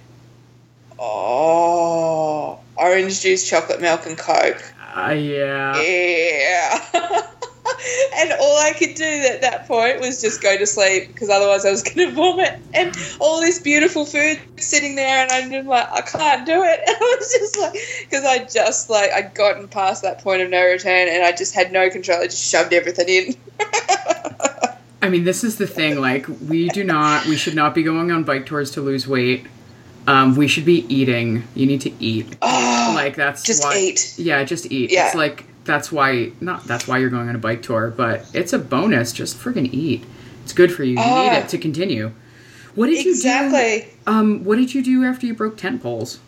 oh, orange juice, chocolate milk, and Coke. Uh, yeah. Yeah. and all I could do at that point was just go to sleep because otherwise I was going to vomit. And all this beautiful food sitting there, and I'm just like, I can't do it. And I was just like, because I just like I'd gotten past that point of no return, and I just had no control. I just shoved everything in. I mean, this is the thing. Like, we do not, we should not be going on bike tours to lose weight. Um, we should be eating. You need to eat. Oh, like that's just why, eat. Yeah, just eat. Yeah. It's like that's why not that's why you're going on a bike tour, but it's a bonus. Just freaking eat. It's good for you. You Ah. need it to continue. What did you do? Um, what did you do after you broke tent poles?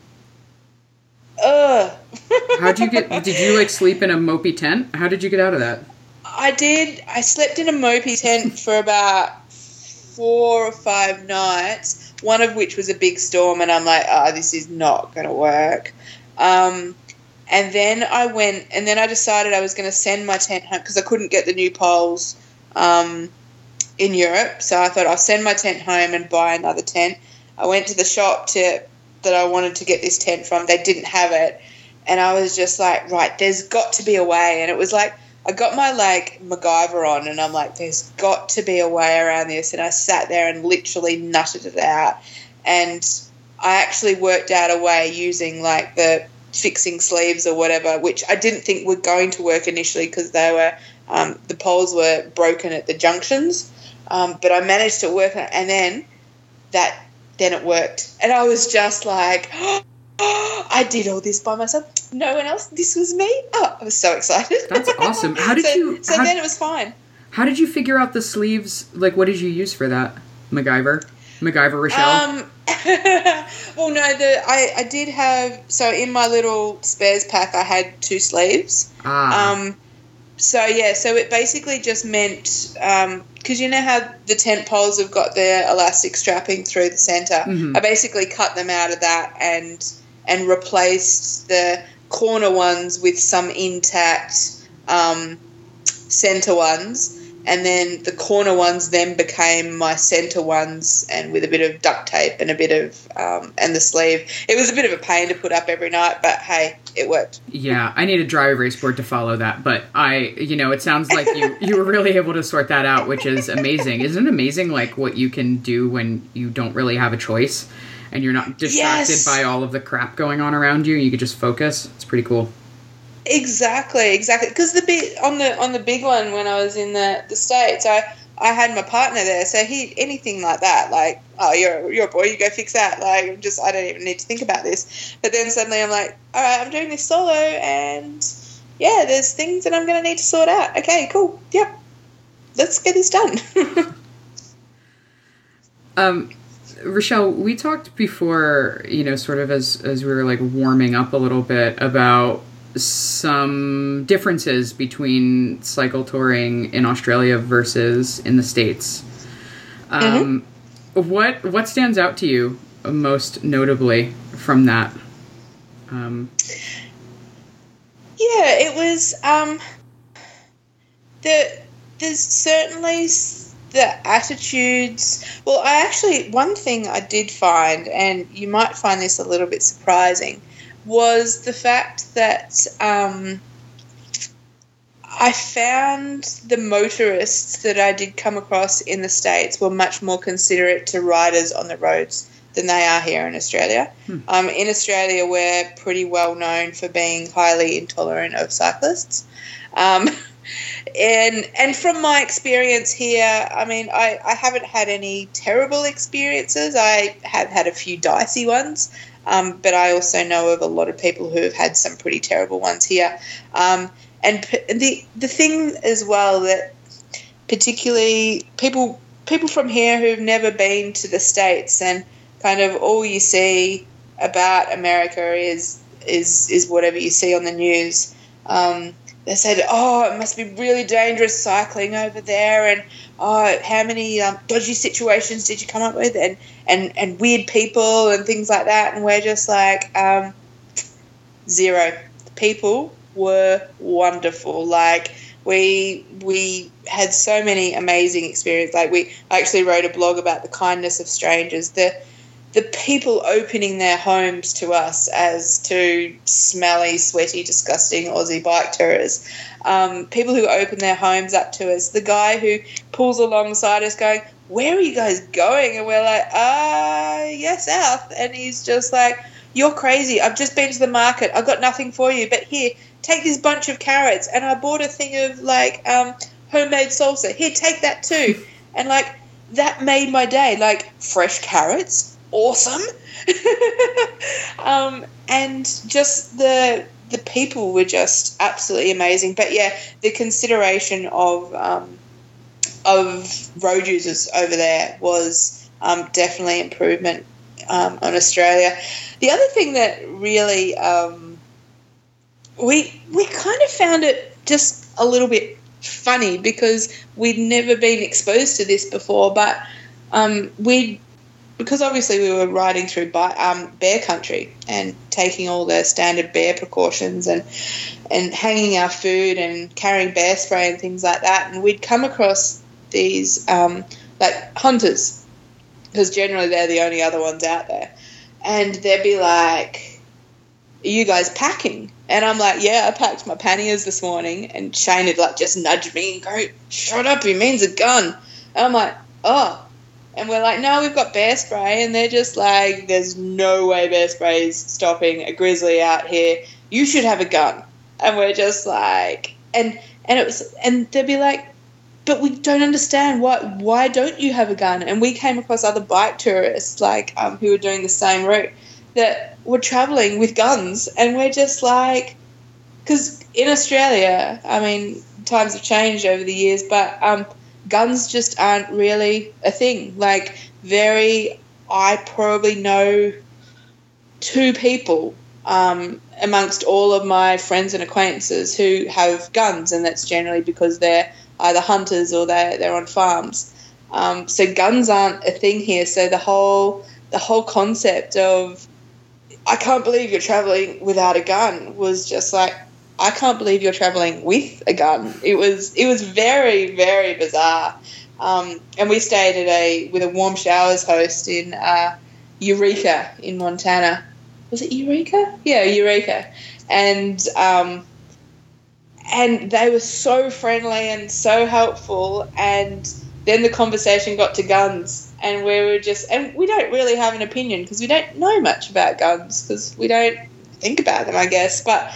Ugh. How'd you get? did you like sleep in a mopey tent? How did you get out of that? I did. I slept in a mopey tent for about four or five nights, one of which was a big storm, and I'm like, oh, this is not going to work. Um, and then I went, and then I decided I was going to send my tent home because I couldn't get the new poles um, in Europe. So I thought I'll send my tent home and buy another tent. I went to the shop to that I wanted to get this tent from. They didn't have it, and I was just like, right, there's got to be a way. And it was like I got my like MacGyver on, and I'm like, there's got to be a way around this. And I sat there and literally nutted it out, and I actually worked out a way using like the fixing sleeves or whatever, which I didn't think were going to work initially because they were um, the poles were broken at the junctions. Um, but I managed to work it, and then that then it worked, and I was just like. I did all this by myself. No one else. This was me. Oh, I was so excited. That's awesome. How did so, you- So how- then it was fine. How did you figure out the sleeves? Like, what did you use for that? MacGyver, MacGyver Richelle. Um, well, no, the I, I did have so in my little spares pack I had two sleeves. ah, Um, so yeah, so it basically just meant because you know how the tent poles have got their elastic strapping through the center. Mhm. I basically cut them out of that and and replaced the corner ones with some intact um, center ones. And then the corner ones then became my center ones, and with a bit of duct tape and a bit of um, and the sleeve. It was a bit of a pain to put up every night, but hey, it worked. yeah. I need a dry erase board to follow that, but I, you know, it sounds like you you were really able to sort that out, which is amazing. Isn't it amazing, like what you can do when you don't really have a choice, and you're not distracted Yes. by all of the crap going on around you? You could just focus. It's pretty cool. Exactly, exactly. Because the big on the on the big one when I was in the the states, I I had my partner there, so he anything like that, like oh you're you're a boy, you go fix that. Like just I don't even need to think about this. But then suddenly I'm like, all right, I'm doing this solo, and yeah, there's things that I'm going to need to sort out. Okay, cool, yep, let's get this done. Um, Richelle, we talked before, you know, sort of as as we were like warming up a little bit about some differences between cycle touring in Australia versus in the states. Um, What what stands out to you most notably from that? Um, Yeah, it was. Um, the there's certainly the attitudes. Well, I actually one thing I did find, and you might find this a little bit surprising, was the fact that um, I found the motorists that I did come across in the States were much more considerate to riders on the roads than they are here in Australia. Hmm. Um, in Australia, we're pretty well known for being highly intolerant of cyclists. Um, and and from my experience here, I mean, I, I haven't had any terrible experiences. I have had a few dicey ones, um, but I also know of a lot of people who have had some pretty terrible ones here. Um, and p- the the thing as well that particularly people people from here who've never been to the states and kind of all you see about America is is is whatever you see on the news. Um, they said, "Oh, it must be really dangerous cycling over there," and "Oh, how many um, dodgy situations did you come up with?" and and and weird people and things like that. And we're just like um, zero. The people were wonderful. Like we we had so many amazing experiences. Like we I actually wrote a blog about the kindness of strangers. The the people opening their homes to us as to smelly, sweaty, disgusting Aussie bike tourists. Um, people who open their homes up to us. The guy who pulls alongside us going, Where are you guys going? And we're like, Ah, uh, yeah, south. And he's just like, You're crazy. I've just been to the market. I've got nothing for you. But here, take this bunch of carrots. And I bought a thing of like um, homemade salsa. Here, take that too. And like, that made my day. Like, fresh carrots awesome. um, and just the the people were just absolutely amazing. But yeah, the consideration of um, of road users over there was um, definitely improvement um, on Australia. The other thing that really um, we we kind of found it just a little bit funny because we'd never been exposed to this before, but um, we because obviously we were riding through um, bear country and taking all the standard bear precautions and and hanging our food and carrying bear spray and things like that. And we'd come across these um, like hunters because generally they're the only other ones out there, and they'd be like, "Are you guys packing?" And I'm like, "Yeah, I packed my panniers this morning." And Shane had like just nudged me and go, "Shut up! He means a gun." And I'm like, "Oh." And we're like, no, we've got bear spray. And they're just like, there's no way bear spray is stopping a grizzly out here. You should have a gun. And we're just like, and and it was, and they'd be like, but we don't understand why why don't you have a gun? And we came across other bike tourists like um, who were doing the same route that were traveling with guns, and we're just like, because in Australia, I mean, times have changed over the years, but um, guns just aren't really a thing. Like, very, I probably know two people um, amongst all of my friends and acquaintances who have guns, and that's generally because they're either hunters or they're, they're on farms. Um, so guns aren't a thing here. So the whole the whole concept of I can't believe you're traveling without a gun was just like I can't believe you're traveling with a gun. It was it was very very bizarre. Um, and we stayed at a with a warm showers host in uh, Eureka in Montana. Was it Eureka? Yeah, Eureka. And um, and they were so friendly and so helpful. And then the conversation got to guns, and we were just and we don't really have an opinion because we don't know much about guns because we don't think about them, I guess. But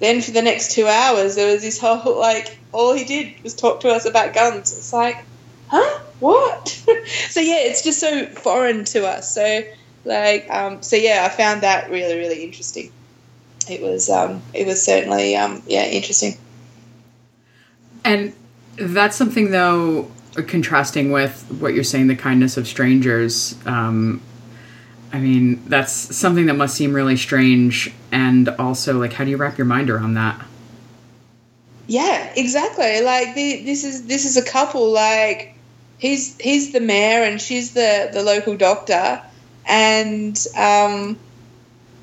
then for the next two hours, there was this whole like all he did was talk to us about guns. It's like, huh? What? so yeah, it's just so foreign to us. So like, um, so yeah, I found that really really interesting. It was um, it was certainly um, yeah interesting. And that's something though contrasting with what you're saying the kindness of strangers um, I mean, that's something that must seem really strange. And also, like, how do you wrap your mind around that? Yeah, exactly. Like, the, this is this is a couple. Like, he's he's the mayor and she's the the local doctor, and um,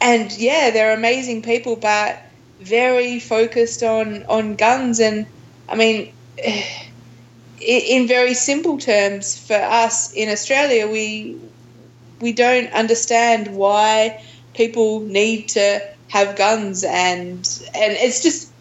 and yeah, they're amazing people, but very focused on on guns. And I mean. In very simple terms, for us in Australia, we we don't understand why people need to have guns and and it's just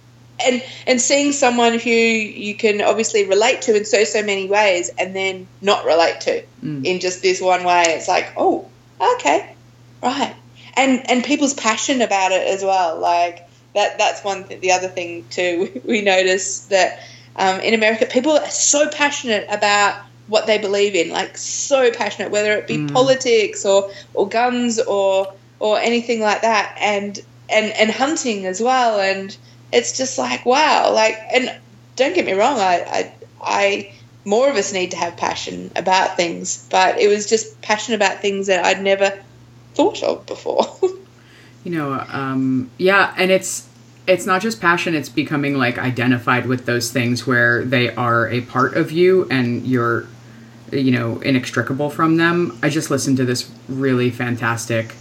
and and seeing someone who you can obviously relate to in so so many ways and then not relate to Mm. in just this one way it's like oh okay right and and people's passion about it as well like that that's one th- the other thing too we notice that um, in america people are so passionate about what they believe in like so passionate whether it be Mm. politics or or guns or or anything like that and and and hunting as well and it's just like wow like and don't get me wrong i i, I more of us need to have passion about things but it was just passion about things that i'd never thought of before you know um yeah and it's it's not just passion it's becoming like identified with those things where they are a part of you and you're you know inextricable from them i just listened to this really fantastic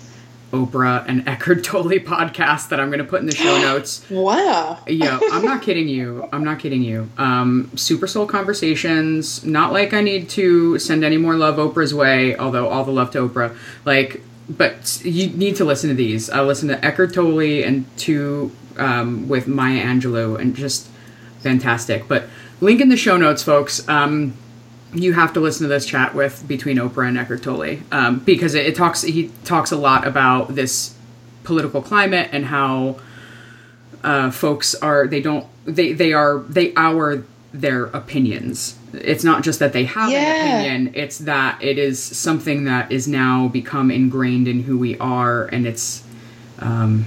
oprah and eckhart tolle podcast that i'm going to put in the show notes wow yeah, I'm not kidding you. I'm not kidding you. Um, Super Soul Conversations. Not like I need to send any more love Oprah's way, although all the love to Oprah. Like, but you need to listen to these. I listen to Eckhart Tolle and two um, with Maya Angelou, and just fantastic. But link in the show notes, folks. Um, you have to listen to this chat with between Oprah and Eckhart Tolle um, because it, it talks. He talks a lot about this political climate and how uh, folks are they don't they they are they hour their opinions. It's not just that they have Yeah. an opinion; it's that it is something that is now become ingrained in who we are, and it's, um,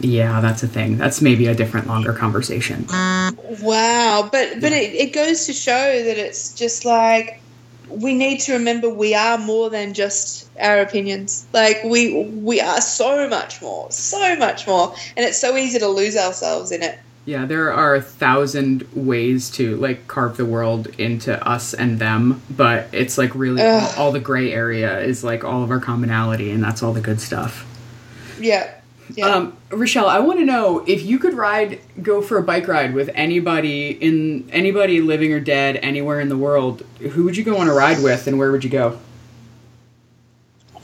yeah, that's a thing. That's maybe a different, longer conversation. Wow, but but it, it goes to show that it's just like we need to remember we are more than just our opinions. Like we we are so much more, so much more, and it's so easy to lose ourselves in it. Yeah, there are a thousand ways to like carve the world into us and them, but it's like really all, all the gray area is like all of our commonality, and that's all the good stuff. Yeah, yeah. Um, Richelle, I want to know if you could ride, go for a bike ride with anybody in anybody living or dead anywhere in the world. Who would you go on a ride with, and where would you go?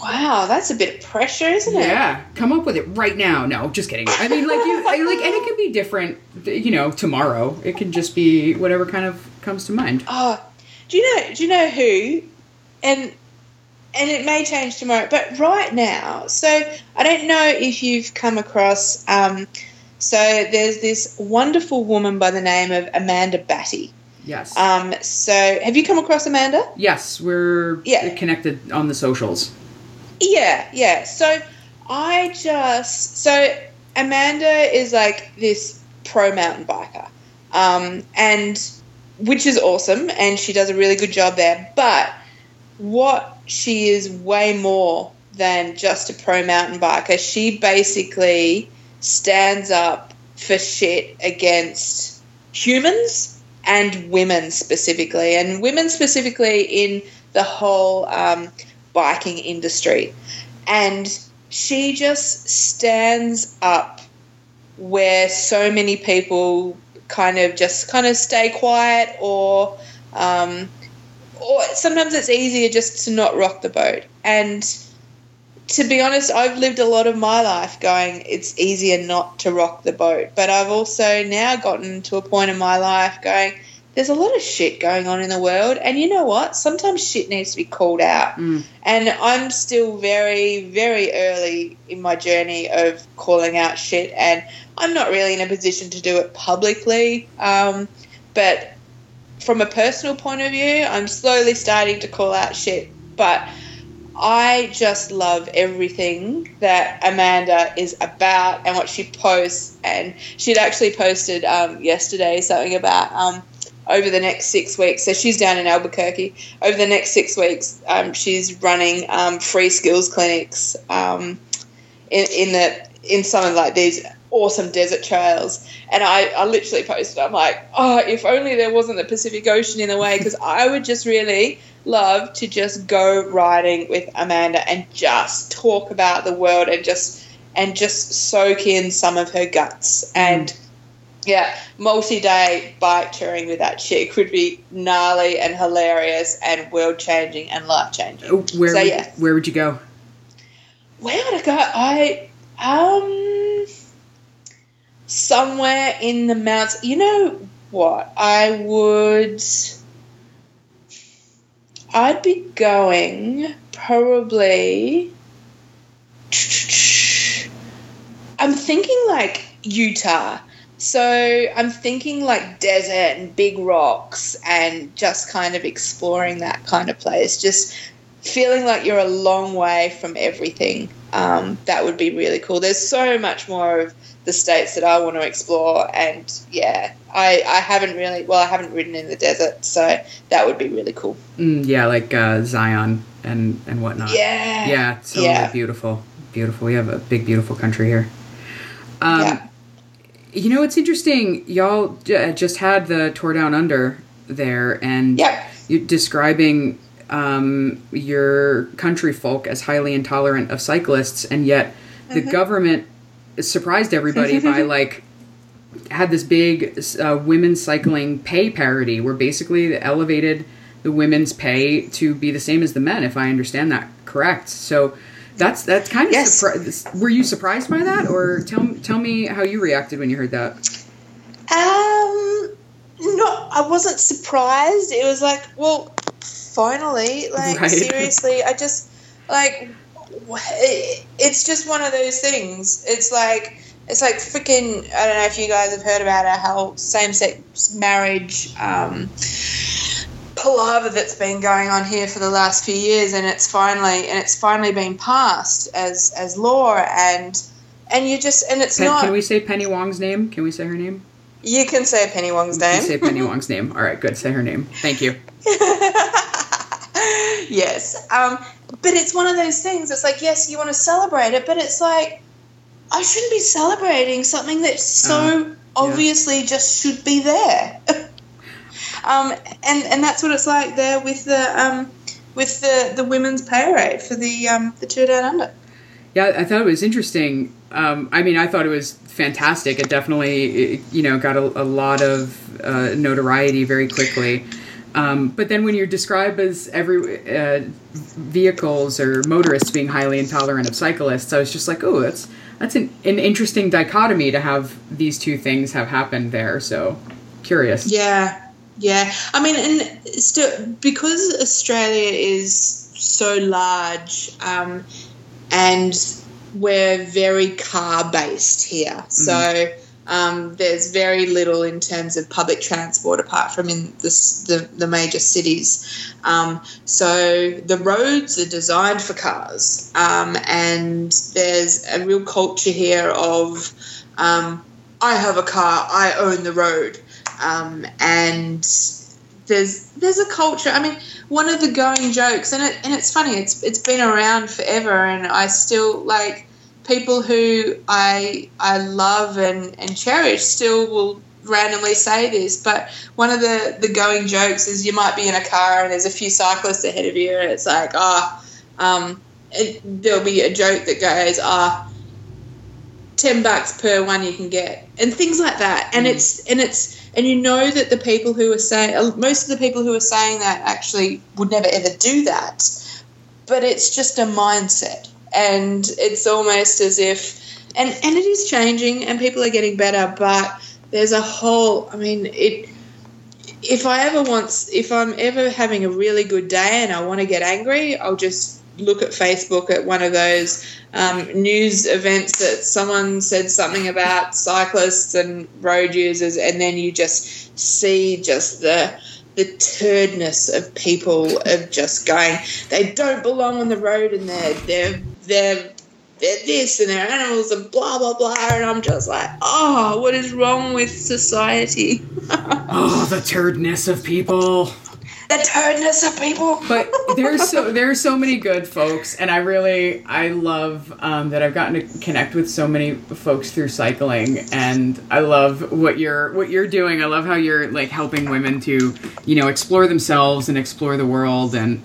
wow, that's a bit of pressure, isn't it? Yeah, come up with it right now. No, just kidding. I mean, like you, I, like, and it could be different. You know, tomorrow it can just be whatever kind of comes to mind. Oh, do you know? Do you know who? And and it may change tomorrow, but right now. So I don't know if you've come across. Um, so there's this wonderful woman by the name of Amanda Batty. Yes. Um, so have you come across Amanda? yes, we're Yeah. connected on the socials. Yeah, yeah. So I just so Amanda is like this pro mountain biker, um, and which is awesome, and she does a really good job there. But what she is way more than just a pro mountain biker. She basically stands up for shit against humans and women specifically, and women specifically in the whole um, biking industry. And she just stands up where so many people kind of just kind of stay quiet or um, or sometimes it's easier just to not rock the boat. And to be honest i've lived a lot of my life going it's easier not to rock the boat. But i've also now gotten to a point in my life going there's a lot of shit going on in the world. And you know what? Sometimes shit needs to be called out. Mm. and i'm still very very early in my journey of calling out shit. And i'm not really in a position to do it publicly. Um, but from a personal point of view i'm slowly starting to call out shit but I just love everything that Amanda is about and what she posts. And she'd actually posted um, yesterday something about um, over the next six weeks. So she's down in Albuquerque. Over the next six weeks, um, she's running um, free skills clinics um, in, in the in some of like these awesome desert trails. And I, I literally posted, I'm like, oh, if only there wasn't the Pacific Ocean in the way, because I would just really love to just go riding with Amanda and just talk about the world and just and just soak in some of her guts and yeah, multi-day bike touring with that chick would be gnarly and hilarious and world changing and life changing. Oh, Where So, would, yeah. where would you go? Where would I go? I um. Somewhere in the mountains. You know what? I would. I'd be going probably. I'm thinking like Utah. So I'm thinking like desert and big rocks and just kind of exploring that kind of place. Just feeling like you're a long way from everything. Um, that would be really cool. There's so much more of the states that I want to explore, and yeah, I, I haven't really well I haven't ridden in the desert, so that would be really cool. Mm, yeah, like uh, Zion and and whatnot. Yeah, yeah, so yeah. beautiful, beautiful. We have a big, beautiful country here. Um, Yeah. You know, it's interesting. Y'all just had the tour down under there, and Yep. you're describing um, your country folk as highly intolerant of cyclists, and yet the government surprised everybody by like had this big uh, women's cycling pay parity, where basically they elevated the women's pay to be the same as the men, if I understand that correct. So. That's that's kind of Yes. surpri- Were you surprised by that, or tell tell me how you reacted when you heard that? Um, no, I wasn't surprised. It was like, well, finally, like Right. seriously, I just like it's just one of those things. It's like it's like freaking. I don't know if you guys have heard about it, how same-sex marriage. Um, palaver that's been going on here for the last few years and it's finally and it's finally been passed as as law and and you just and it's Pen- not can we say Penny Wong's name? Can we say her name? you can say Penny Wong's name Say Penny Wong's name. All right, good. Say her name. Thank you. yes. Um, but it's one of those things. It's like, yes, you want to celebrate it, but it's like, I shouldn't be celebrating something that so obviously just should be there. um, and and that's what it's like there with the um, with the, the women's pay rate for the um, the tour down under. Yeah, I thought it was interesting. Um, I mean, I thought it was fantastic. It definitely, it, you know, got a, a lot of uh, notoriety very quickly. Um, but then when you're described as every uh, vehicles or motorists being highly intolerant of cyclists, I was just like, oh, that's that's an, an interesting dichotomy to have these two things have happened there. So curious. Yeah, yeah. I mean, and still because Australia is so large, um, and we're very car based here, so. Um, there's very little in terms of public transport apart from in this, the, the major cities. Um, so the roads are designed for cars, um, and there's a real culture here of um, I have a car, I own the road, um, and there's there's a culture. I mean, one of the going jokes, and it and it's funny. It's it's been around forever, and I still like people who I I love and, and cherish still will randomly say this, but one of the, the going jokes is you might be in a car and there's a few cyclists ahead of you, and it's like, ah, um, there'll be a joke that goes, ah, 10 bucks per one you can get, and things like that. And it's, and it's, and you know that the people who are saying, uh, most of the people who are saying that actually would never ever do that, but it's just a mindset and it's almost as if and and it is changing and people are getting better but there's a whole i mean it if i ever want if i'm ever having a really good day and i want to get angry i'll just look at facebook at one of those um, news events that someone said something about cyclists and road users and then you just see just the the turdness of people of just going they don't belong on the road and they're they're they're they're this and they're animals and blah blah blah and I'm just like oh what is wrong with society? Oh, the turdness of people. the turdness of people. But there's so there's so many good folks and i really i love um, that i've gotten to connect with so many folks through cycling and i love what you're what you're doing. I love how you're like helping women to you know explore themselves and explore the world and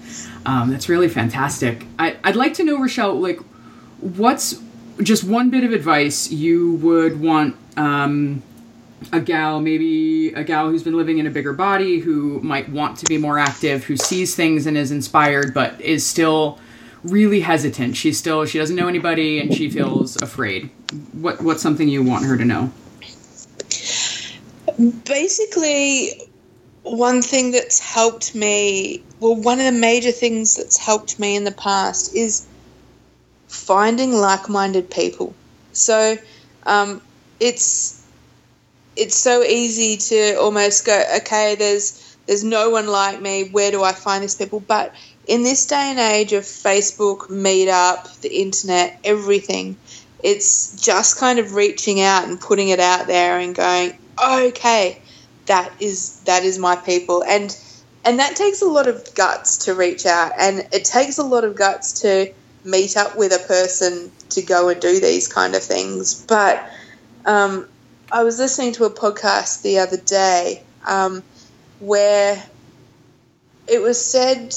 um, that's really fantastic I, i'd like to know richelle like what's just one bit of advice you would want um, a gal, maybe a gal who's been living in a bigger body, who might want to be more active, who sees things and is inspired, but is still really hesitant. She's still she doesn't know anybody and she feels afraid. What what's something you want her to know? Basically, one thing that's helped me, well, one of the major things that's helped me in the past is finding like-minded people. So, um, it's it's so easy to almost go, okay, there's there's no one like me. Where do I find these people? But in this day and age of Facebook, Meetup, the internet, everything, it's just kind of reaching out and putting it out there and going, okay, that is that is my people, and and that takes a lot of guts to reach out, and it takes a lot of guts to meet up with a person to go and do these kind of things. But um, I was listening to a podcast the other day um, where it was said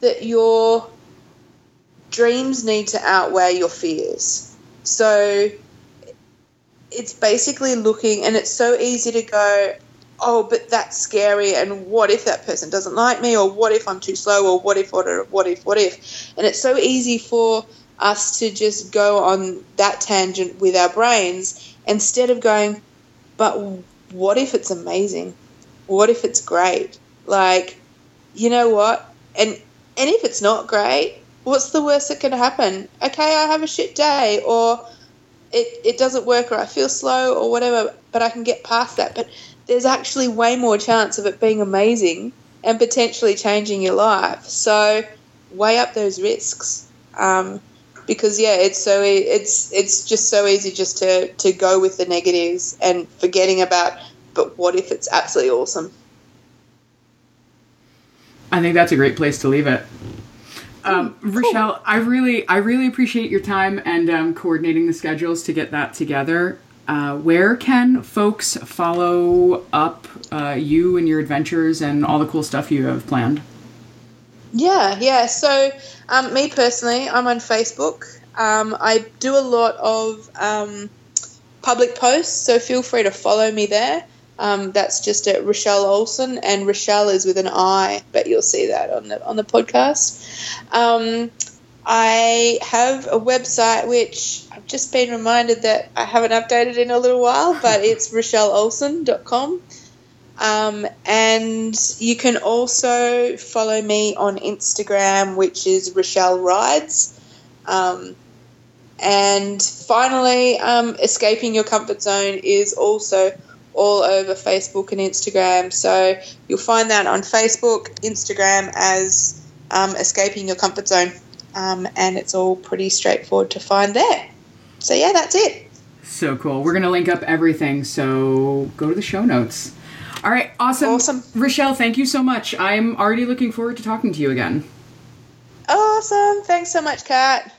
that your dreams need to outweigh your fears. So it's basically looking, and it's so easy to go, oh, but that's scary, and what if that person doesn't like me, or what if I'm too slow, or what if, what if, what if, what if? And it's so easy for us to just go on that tangent with our brains instead of going, but what if it's amazing? What if it's great? Like, you know what? And and if it's not great, what's the worst that can happen? Okay, I have a shit day, or it, it doesn't work, or I feel slow, or whatever, but I can get past that. But there's actually way more chance of it being amazing and potentially changing your life. So weigh up those risks. Um, because yeah, it's so it's it's just so easy just to to go with the negatives and forgetting about. But what if it's absolutely awesome? I think that's a great place to leave it. Um, cool. Richelle, I really, I really appreciate your time and um, coordinating the schedules to get that together. Uh, where can folks follow up uh, you and your adventures and all the cool stuff you have planned? Yeah, yeah. So, um, me personally, I'm on Facebook. Um, I do a lot of um, public posts, so feel free to follow me there. Um, that's just at Richelle Olsen, and Richelle is with an I, but you'll see that on the on the podcast. I have a website which I've just been reminded that I haven't updated in a little while, but it's richelleolsen.com. Um, and you can also follow me on Instagram, which is Richelle Rides. Um, and finally, um, Escaping Your Comfort Zone is also all over Facebook and Instagram. So you'll find that on Facebook, Instagram as um, Escaping Your Comfort Zone. Um, and it's all pretty straightforward to find there. So, yeah, that's it. So cool. We're going to link up everything. So go to the show notes. All right, awesome. Awesome. Richelle, thank you so much. I'm already looking forward to talking to you again. Awesome. Thanks so much, Kat.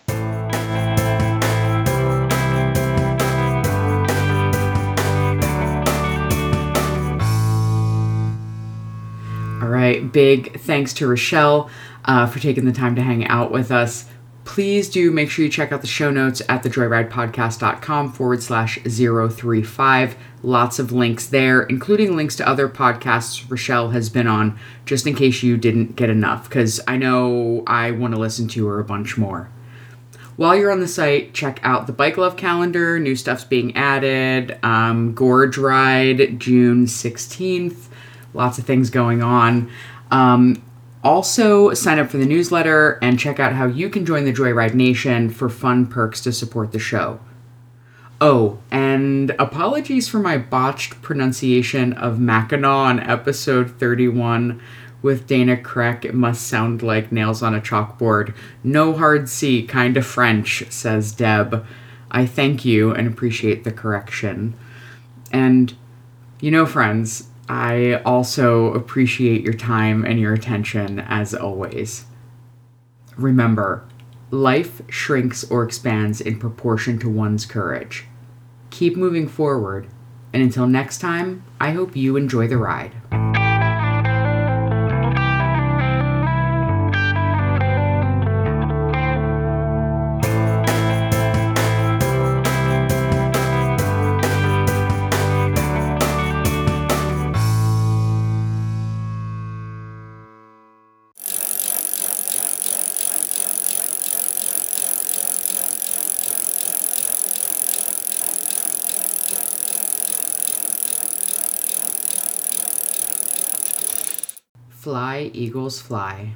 All right, big thanks to Richelle uh, for taking the time to hang out with us please do make sure you check out the show notes at thejoyridepodcast.com forward slash 035. Lots of links there, including links to other podcasts Richelle has been on, just in case you didn't get enough, because I know I want to listen to her a bunch more. While you're on the site, check out the Bike Love calendar. New stuff's being added. Um, Gorge Ride, June 16th. Lots of things going on. Um, also, sign up for the newsletter and check out how you can join the Joyride Nation for fun perks to support the show. Oh, and apologies for my botched pronunciation of Mackinac on episode 31 with Dana Kreck. It must sound like nails on a chalkboard. No hard C, kind of French, says Deb. I thank you and appreciate the correction. And, you know, friends, I also appreciate your time and your attention as always. Remember, life shrinks or expands in proportion to one's courage. Keep moving forward, and until next time, I hope you enjoy the ride. Eagles, Fly.